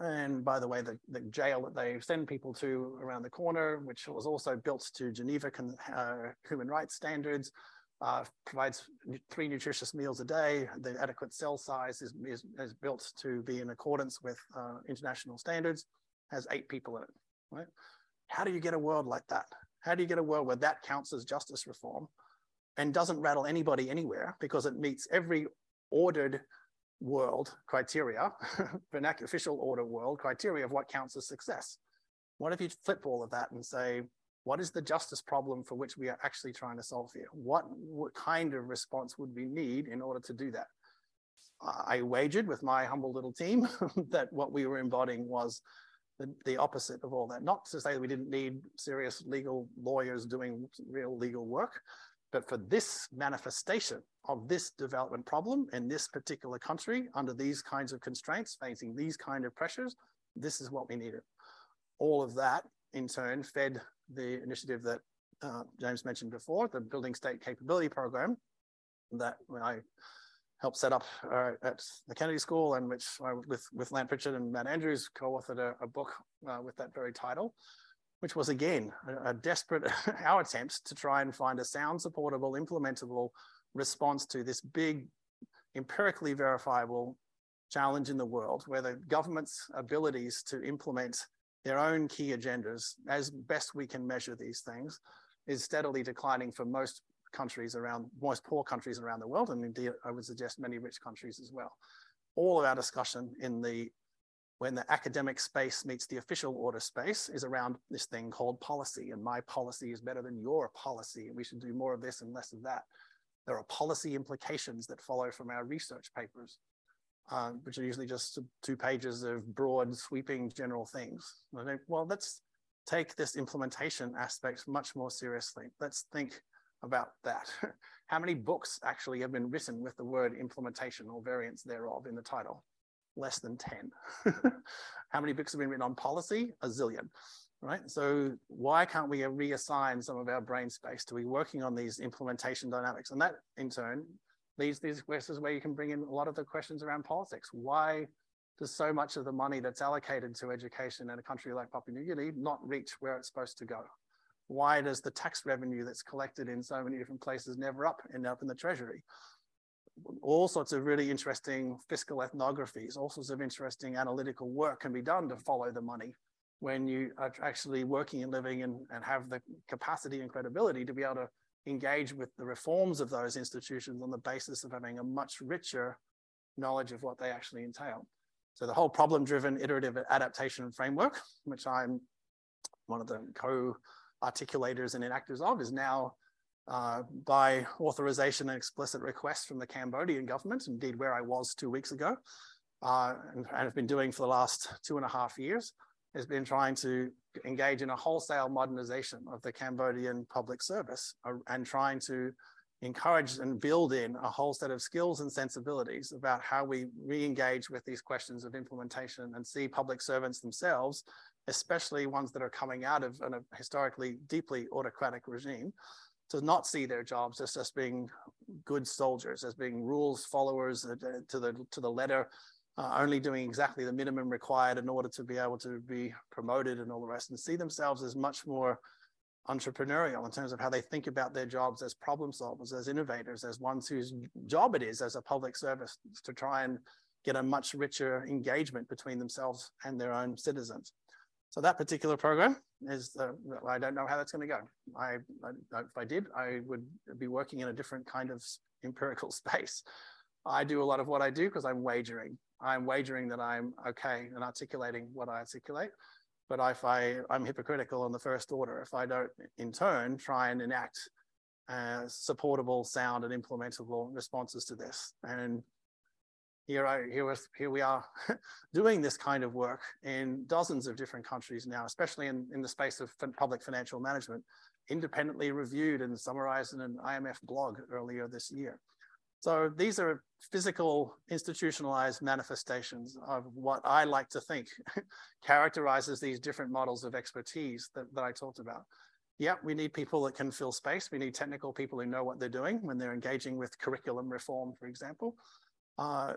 And by the way, the, the jail that they send people to around the corner, which was also built to Geneva uh, human rights standards, uh, provides three nutritious meals a day. The adequate cell size is, is, is built to be in accordance with uh, international standards, has eight people in it, right? How do you get a world like that? How do you get a world where that counts as justice reform and doesn't rattle anybody anywhere because it meets every ordered world criteria, <laughs> vernacular official order world criteria of what counts as success? What if you flip all of that and say, what is the justice problem for which we are actually trying to solve here? What, what kind of response would we need in order to do that? I wagered with my humble little team <laughs> that what we were embodying was the, the opposite of all that. Not to say that we didn't need serious legal lawyers doing real legal work, but for this manifestation of this development problem in this particular country under these kinds of constraints, facing these kind of pressures, this is what we needed. All of that in turn fed the initiative that uh, James mentioned before, the Building State Capability Program that I helped set up uh, at the Kennedy School and which I, with, with Lant Pritchett and Matt Andrews co-authored a, a book uh, with that very title, which was again, a, a desperate, <laughs> our attempt to try and find a sound supportable, implementable response to this big, empirically verifiable challenge in the world where the government's abilities to implement their own key agendas, as best we can measure these things, is steadily declining for most countries around, most poor countries around the world, and indeed I would suggest many rich countries as well. All of our discussion in the when the academic space meets the official order space is around this thing called policy, and my policy is better than your policy, and we should do more of this and less of that. There are policy implications that follow from our research papers uh, which are usually just two pages of broad, sweeping general things. Well, let's take this implementation aspect much more seriously. Let's think about that. <laughs> How many books actually have been written with the word implementation or variants thereof in the title? Less than 10. <laughs> How many books have been written on policy? A zillion, right? So why can't we reassign some of our brain space to be working on these implementation dynamics? And that in turn these these questions where you can bring in a lot of the questions around politics. Why does so much of the money that's allocated to education in a country like Papua New Guinea not reach where it's supposed to go? Why does the tax revenue that's collected in so many different places never up end up in the treasury? All sorts of really interesting fiscal ethnographies, all sorts of interesting analytical work can be done to follow the money when you are actually working and living and, and have the capacity and credibility to be able to engage with the reforms of those institutions on the basis of having a much richer knowledge of what they actually entail. So the whole problem-driven iterative adaptation framework, which I'm one of the co-articulators and enactors of, is now uh, by authorization and explicit request from the Cambodian government, indeed where I was two weeks ago, uh, and, and have been doing for the last two and a half years, has been trying to engage in a wholesale modernization of the Cambodian public service uh, and trying to encourage and build in a whole set of skills and sensibilities about how we re-engage with these questions of implementation and see public servants themselves, especially ones that are coming out of a historically deeply autocratic regime, to not see their jobs as just being good soldiers, as being rules followers uh, to the to the letter, uh, only doing exactly the minimum required in order to be able to be promoted and all the rest, and see themselves as much more entrepreneurial in terms of how they think about their jobs as problem solvers, as innovators, as ones whose job it is as a public service to try and get a much richer engagement between themselves and their own citizens. So that particular program is, the, I don't know how that's going to go. I, I, if I did, I would be working in a different kind of empirical <laughs> space. I do a lot of what I do because I'm wagering. I'm wagering that I'm okay and articulating what I articulate. But if I, I'm hypocritical on the first order, if I don't in turn try and enact uh, supportable, sound and implementable responses to this. And here, I, here, here we are <laughs> doing this kind of work in dozens of different countries now, especially in, in the space of public financial management, independently reviewed and summarized in an IMF blog earlier this year. So these are physical institutionalized manifestations of what I like to think <laughs> characterizes these different models of expertise that, that I talked about. Yeah, we need people that can fill space. We need technical people who know what they're doing when they're engaging with curriculum reform, for example. Uh,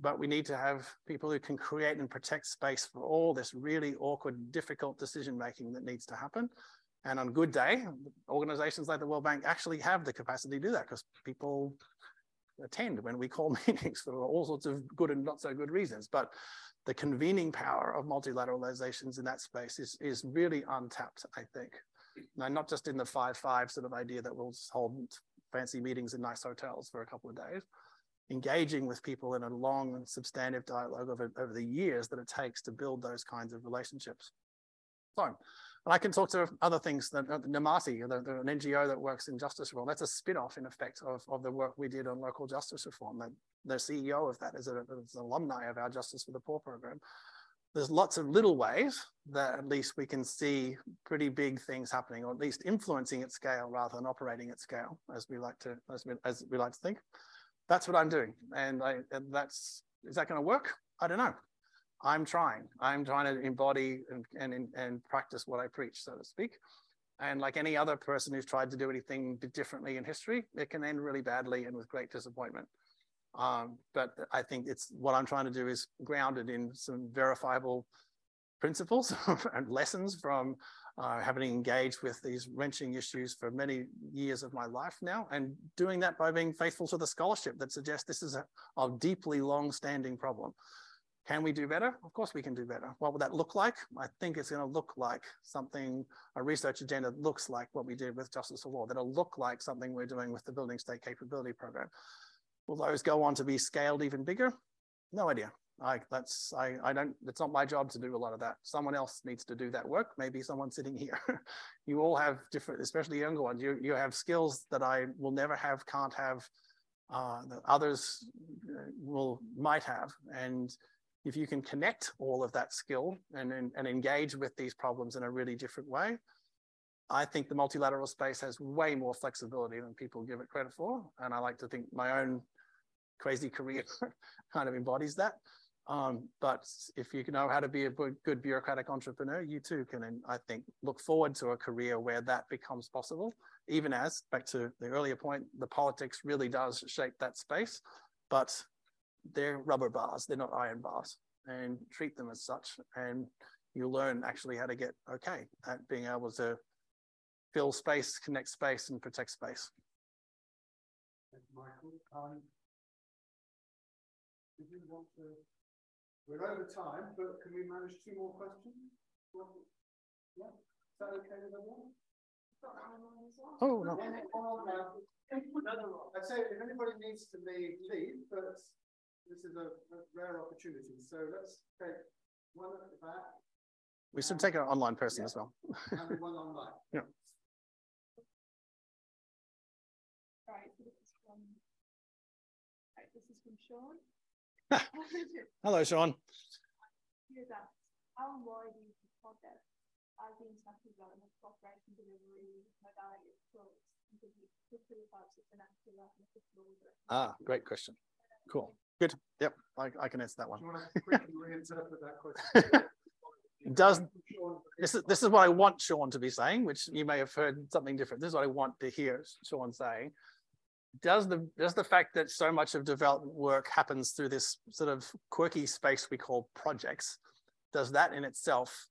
but we need to have people who can create and protect space for all this really awkward, difficult decision making that needs to happen. And on good day, organizations like the World Bank actually have the capacity to do that because people attend when we call <laughs> meetings for all sorts of good and not so good reasons. But the convening power of multilateralizations in that space is, is really untapped, I think. Now, not just in the five-five sort of idea that we'll just hold fancy meetings in nice hotels for a couple of days, engaging with people in a long and substantive dialogue over, over the years that it takes to build those kinds of relationships. So and I can talk to other things, that uh, NAMATI, an NGO that works in justice reform. That's a spin-off, in effect, of, of the work we did on local justice reform. The, the CEO of that is, a, is an alumni of our Justice for the Poor program. There's lots of little ways that at least we can see pretty big things happening, or at least influencing at scale rather than operating at scale, as we like to as we, as we like to think. That's what I'm doing, and, I, and that's is that going to work? I don't know. I'm trying. I'm trying to embody and, and, and practice what I preach, so to speak. And like any other person who's tried to do anything differently in history, it can end really badly and with great disappointment. Um, but I think it's what I'm trying to do is grounded in some verifiable principles <laughs> and lessons from uh, having engaged with these wrenching issues for many years of my life now, and doing that by being faithful to the scholarship that suggests this is a, a deeply long-standing problem. Can we do better? Of course we can do better. What would that look like? I think it's going to look like something, a research agenda looks like what we did with Justice for Law, that'll look like something we're doing with the Building State Capability Program. Will those go on to be scaled even bigger? No idea. I, that's, I, I don't, it's not my job to do a lot of that. Someone else needs to do that work. Maybe someone sitting here. <laughs> you all have different, especially younger ones, you, you have skills that I will never have, can't have, uh, that others uh, will, might have. And if you can connect all of that skill and, and, and, engage with these problems in a really different way, I think the multilateral space has way more flexibility than people give it credit for. And I like to think my own crazy career <laughs> kind of embodies that. Um, but if you know how to be a good bureaucratic entrepreneur, you too can, I think, look forward to a career where that becomes possible, even as, back to the earlier point, the politics really does shape that space. But they're rubber bars, they're not iron bars, and treat them as such. And you learn actually how to get okay at being able to fill space, connect space, and protect space. Michael, um, did you want to? We're over time, but can we manage two more questions? Yeah, is that okay with everyone? Oh no. I'd say if anybody needs to leave, leave, but this is a, a rare opportunity. So let's take one at the back. We should take an online person yeah. as well. and one online. <laughs> Yeah. Right, so this is from, right, this is from Sean. Hello, Sean. Here's that. How and why do you as the international development cooperation delivery modality of tools and could you quickly about international and official order? Ah, great question. Cool. Good. Yep, I, I can answer that one. Do want to quickly reinterpret that question? <laughs> Does this is this is what I want Sean to be saying, which you may have heard something different. This is what I want to hear Sean saying. Does the does the fact that so much of development work happens through this sort of quirky space we call projects, does that in itself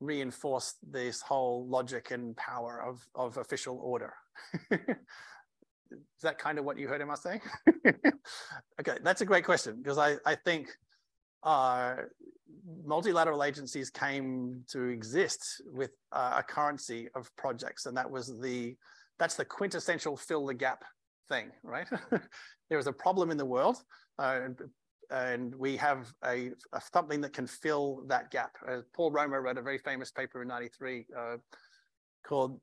reinforce this whole logic and power of of official order? <laughs> is that kind of what you heard him saying? <laughs> okay, that's a great question because I I think uh, multilateral agencies came to exist with uh, a currency of projects, and that was the that's the quintessential fill the gap thing, right? <laughs> there is a problem in the world, uh, and, and, we have a, a, something that can fill that gap. Uh, Paul Romer wrote a very famous paper in '93 uh, called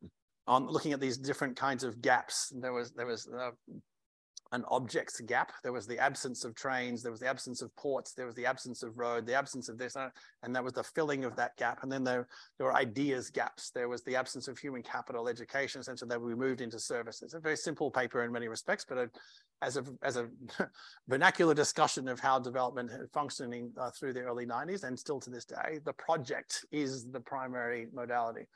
on looking at these different kinds of gaps. There was there was uh, an objects gap. There was the absence of trains, there was the absence of ports, there was the absence of road, the absence of this, uh, and that was the filling of that gap. And then there, there were ideas gaps. There was the absence of human capital, education, essentially that we moved into services. A very simple paper in many respects, but a, as a, as a <laughs> vernacular discussion of how development functioning uh, through the early 90s and still to this day, the project is the primary modality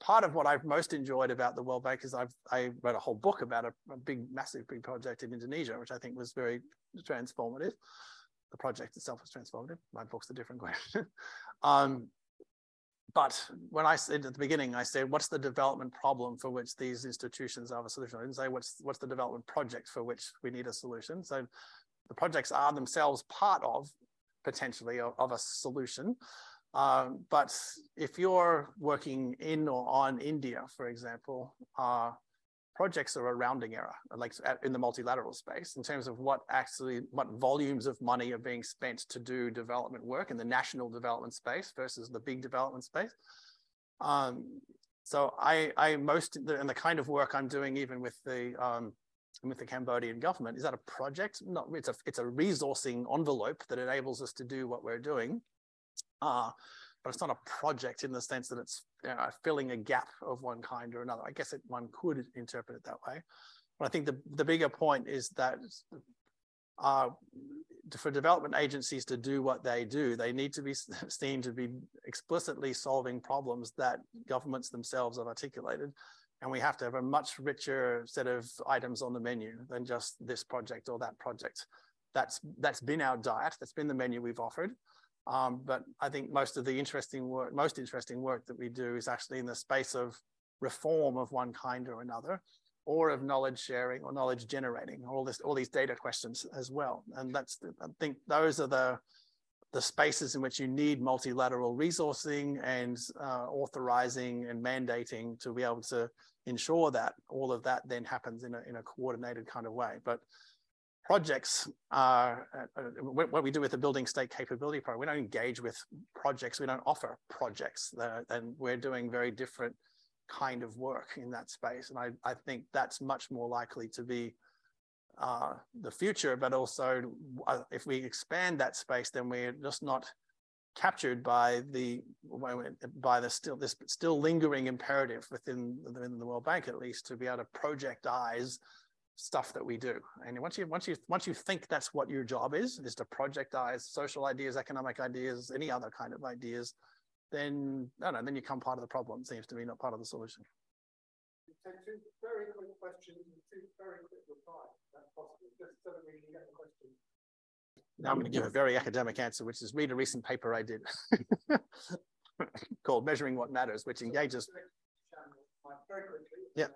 part of what I've most enjoyed about the World Bank is I've I wrote a whole book about a, a, big, massive, big project in Indonesia, which I think was very transformative. The project itself was transformative. My book's a different question. <laughs> um, but when I said at the beginning, I said, what's the development problem for which these institutions have a solution? I didn't say what's what's the development project for which we need a solution. So the projects are themselves part of potentially of a solution. Um, but if you're working in or on India, for example, uh, projects are a rounding error, like in the multilateral space, in terms of what actually, what volumes of money are being spent to do development work in the national development space versus the big development space. Um, so I, I most, and the kind of work I'm doing even with the, um, with the Cambodian government, is that a project? No, it's a, it's a resourcing envelope that enables us to do what we're doing uh, but it's not a project in the sense that it's you know, filling a gap of one kind or another. I guess it, one could interpret it that way. But I think the, the bigger point is that uh, for development agencies to do what they do, they need to be <laughs> seen to be explicitly solving problems that governments themselves have articulated. And we have to have a much richer set of items on the menu than just this project or that project. That's, that's been our diet, that's been the menu we've offered. Um, but I think most of the interesting work, most interesting work that we do is actually in the space of reform of one kind or another, or of knowledge sharing or knowledge generating, all this, all these data questions as well. And that's, I think those are the, the spaces in which you need multilateral resourcing and uh, authorizing and mandating to be able to ensure that all of that then happens in a, in a coordinated kind of way. But projects are uh, uh what we do with the building state capability program. We don't engage with projects. We don't offer projects, and we're doing very different kind of work in that space. And I, I think that's much more likely to be uh, the future. But also, uh, if we expand that space, then we're just not captured by the by the still this still lingering imperative within, within the World Bank, at least, to be able to projectize stuff that we do. And once you once you once you think that's what your job is, is to projectize social ideas, economic ideas, any other kind of ideas, then no, no, then you become part of the problem. Seems to me not part of the solution. Take two very quick questions and two very quick replies. That's possible, just so that we can get the question. Now I'm going to give a very academic answer, which is read a recent paper I did <laughs> called Measuring What Matters, which engages. Yeah.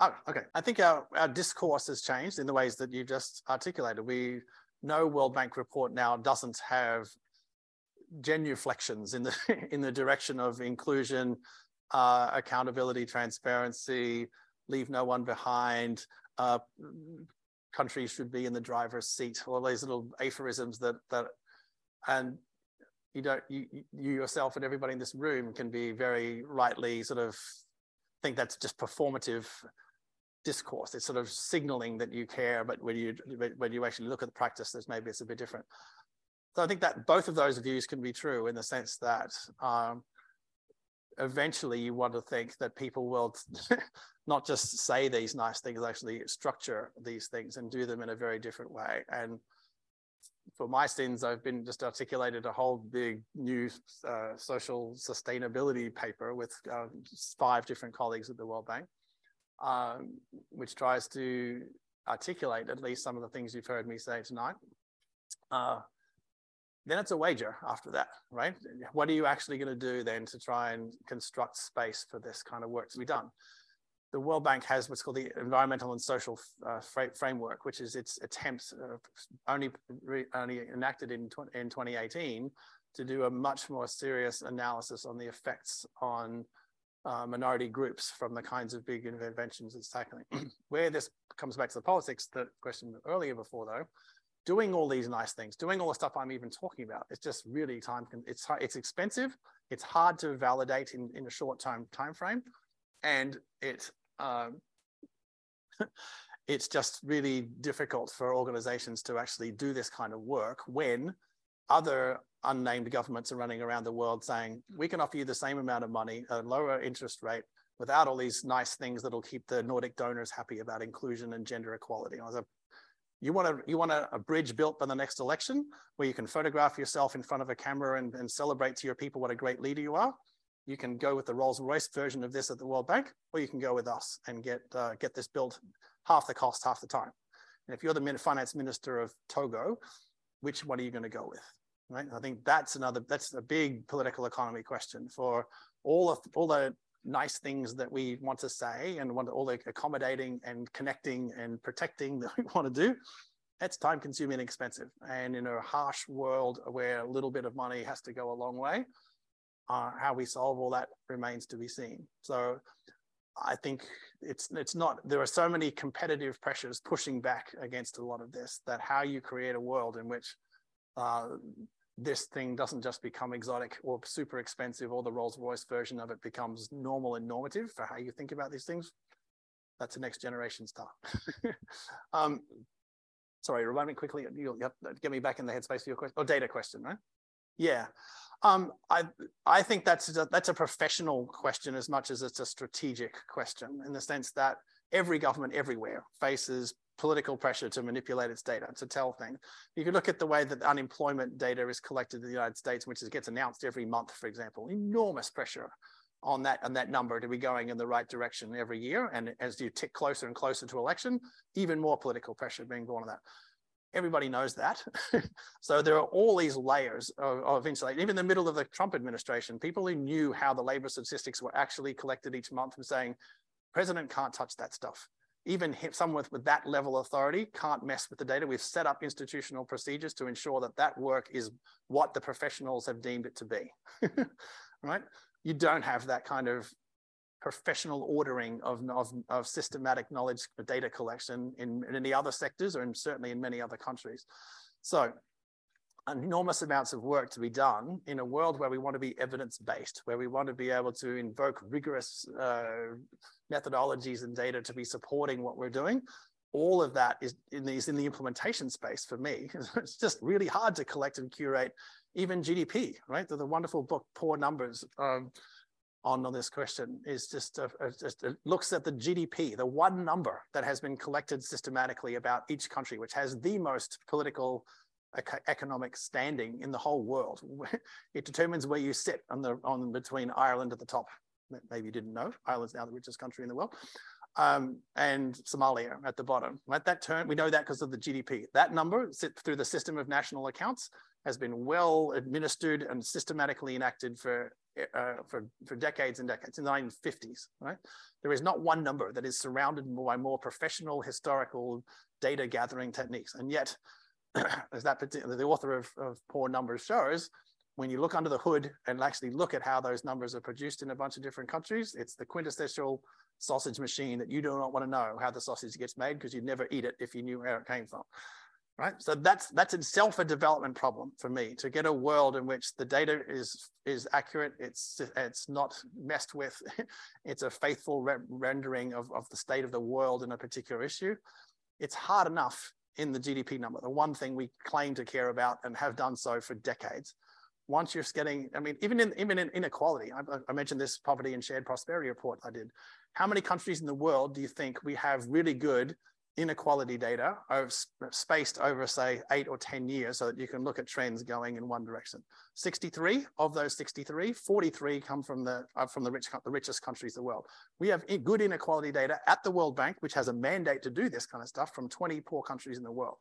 Oh, okay. I think our, our discourse has changed in the ways that you've just articulated. We know World Bank report now doesn't have genuflections in the <laughs> in the direction of inclusion, uh, accountability, transparency, leave no one behind. Uh, countries should be in the driver's seat. All these little aphorisms that that, and you don't you you yourself and everybody in this room can be very rightly sort of think that's just performative discourse. It's sort of signaling that you care, but when you when you actually look at the practice, there's maybe it's a bit different. So I think that both of those views can be true in the sense that um, eventually you want to think that people will <laughs> not just say these nice things, actually structure these things and do them in a very different way. And for my sins, I've been just articulated a whole big new uh, social sustainability paper with uh, five different colleagues at the World Bank, um, which tries to articulate at least some of the things you've heard me say tonight. Uh, then it's a wager after that, right? What are you actually going to do then to try and construct space for this kind of work to be done? The World Bank has what's called the Environmental and Social uh, Framework, which is its attempts uh, only, only enacted in, in 2018 to do a much more serious analysis on the effects on uh, minority groups from the kinds of big interventions it's tackling. <clears throat> Where this comes back to the politics, the question earlier before though, doing all these nice things, doing all the stuff I'm even talking about, it's just really time, it's, it's expensive, it's hard to validate in, in a short time, time frame, and it, um, <laughs> it's just really difficult for organizations to actually do this kind of work when other unnamed governments are running around the world saying, we can offer you the same amount of money, a lower interest rate, without all these nice things that'll keep the Nordic donors happy about inclusion and gender equality. I was a you want, a, you want a, a, bridge built by the next election where you can photograph yourself in front of a camera and, and celebrate to your people what a great leader you are. You can go with the Rolls Royce version of this at the World Bank, or you can go with us and get, uh, get this built half the cost, half the time. And if you're the finance minister of Togo, which one are you going to go with? Right. I think that's another, that's a big political economy question for all of all the nice things that we want to say and want all the accommodating and connecting and protecting <laughs> that we want to do, it's time consuming and expensive. And in a harsh world where a little bit of money has to go a long way, uh, how we solve all that remains to be seen. So I think it's it's not there are so many competitive pressures pushing back against a lot of this that how you create a world in which uh, this thing doesn't just become exotic or super expensive or the Rolls Royce version of it becomes normal and normative for how you think about these things. That's a next generation stuff. <laughs> um, sorry, remind me quickly. You'll, you get me back in the headspace for your question. Oh, data question, right? Yeah. Um, I I think that's a, that's a professional question as much as it's a strategic question in the sense that every government everywhere faces political pressure to manipulate its data, to tell things. You can look at the way that unemployment data is collected in the United States, which is, gets announced every month, for example, enormous pressure on that and that number to be going in the right direction every year. And as you tick closer and closer to election, even more political pressure being born on that. Everybody knows that. <laughs> so there are all these layers of, of insulation. Even in the middle of the Trump administration, people who knew how the labor statistics were actually collected each month and saying, president can't touch that stuff even someone with, with that level of authority can't mess with the data. We've set up institutional procedures to ensure that that work is what the professionals have deemed it to be, <laughs> right? You don't have that kind of professional ordering of, of, of systematic knowledge data collection in, in any other sectors or in, certainly in many other countries. So enormous amounts of work to be done in a world where we want to be evidence-based, where we want to be able to invoke rigorous uh, methodologies and data to be supporting what we're doing. All of that is in these in the implementation space for me. <laughs> It's just really hard to collect and curate even GDP, right? The, the wonderful book, Poor Numbers, um, on, on this question is just, a, a, just a looks at the GDP, the one number that has been collected systematically about each country, which has the most political economic standing in the whole world. <laughs> It determines where you sit on the on between Ireland at the top. Maybe you didn't know Ireland's now the richest country in the world, um, and Somalia at the bottom. Right, that turn we know that because of the GDP. That number sit through the system of national accounts has been well administered and systematically enacted for uh, for for decades and decades in the 1950s. Right, there is not one number that is surrounded by more professional historical data gathering techniques, and yet <clears throat> as that particular, the author of, of Poor Numbers shows, when you look under the hood and actually look at how those numbers are produced in a bunch of different countries, it's the quintessential sausage machine that you do not want to know how the sausage gets made because you'd never eat it if you knew where it came from. Right. So that's that's itself a development problem for me to get a world in which the data is is accurate. It's it's not messed with. <laughs> it's a faithful re rendering of, of the state of the world in a particular issue. It's hard enough in the GDP number, the one thing we claim to care about and have done so for decades. Once you're getting, I mean, even in even in inequality, I, I mentioned this poverty and shared prosperity report I did. How many countries in the world do you think we have really good inequality data over, spaced over, say, eight or 10 years so that you can look at trends going in one direction. 63 of those 63, 43 come from the, uh, from the, rich, the richest countries in the world. We have good inequality data at the World Bank, which has a mandate to do this kind of stuff from 20 poor countries in the world.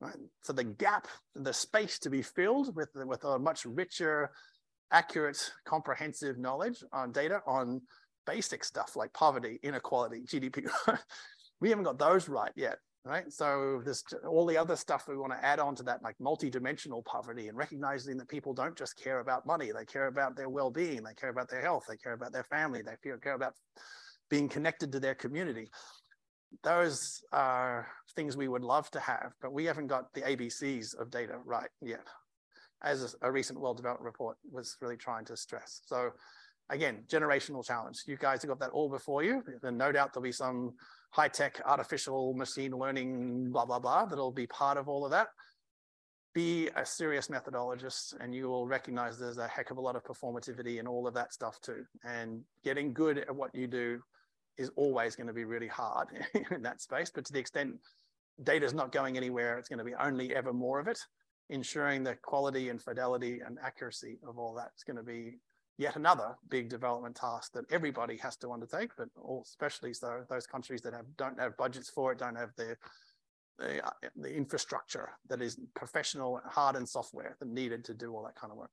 Right? So the gap, the space to be filled with, with a much richer, accurate, comprehensive knowledge on data on basic stuff like poverty, inequality, GDP <laughs> we haven't got those right yet right? So there's all the other stuff we want to add on to that, like multi-dimensional poverty and recognizing that people don't just care about money, they care about their well-being, they care about their health, they care about their family, they care about being connected to their community. Those are things we would love to have, but we haven't got the ABCs of data right yet, as a recent World Development Report was really trying to stress. So again, generational challenge. You guys have got that all before you, and no doubt there'll be some high-tech artificial machine learning, blah, blah, blah, that'll be part of all of that. Be a serious methodologist and you will recognize there's a heck of a lot of performativity and all of that stuff too. And getting good at what you do is always going to be really hard <laughs> in that space. But to the extent data is not going anywhere, it's going to be only ever more of it. Ensuring the quality and fidelity and accuracy of all that is going to be yet another big development task that everybody has to undertake, but all, especially so those countries that have don't have budgets for it, don't have the the, uh, the infrastructure that is professional hard and software that needed to do all that kind of work.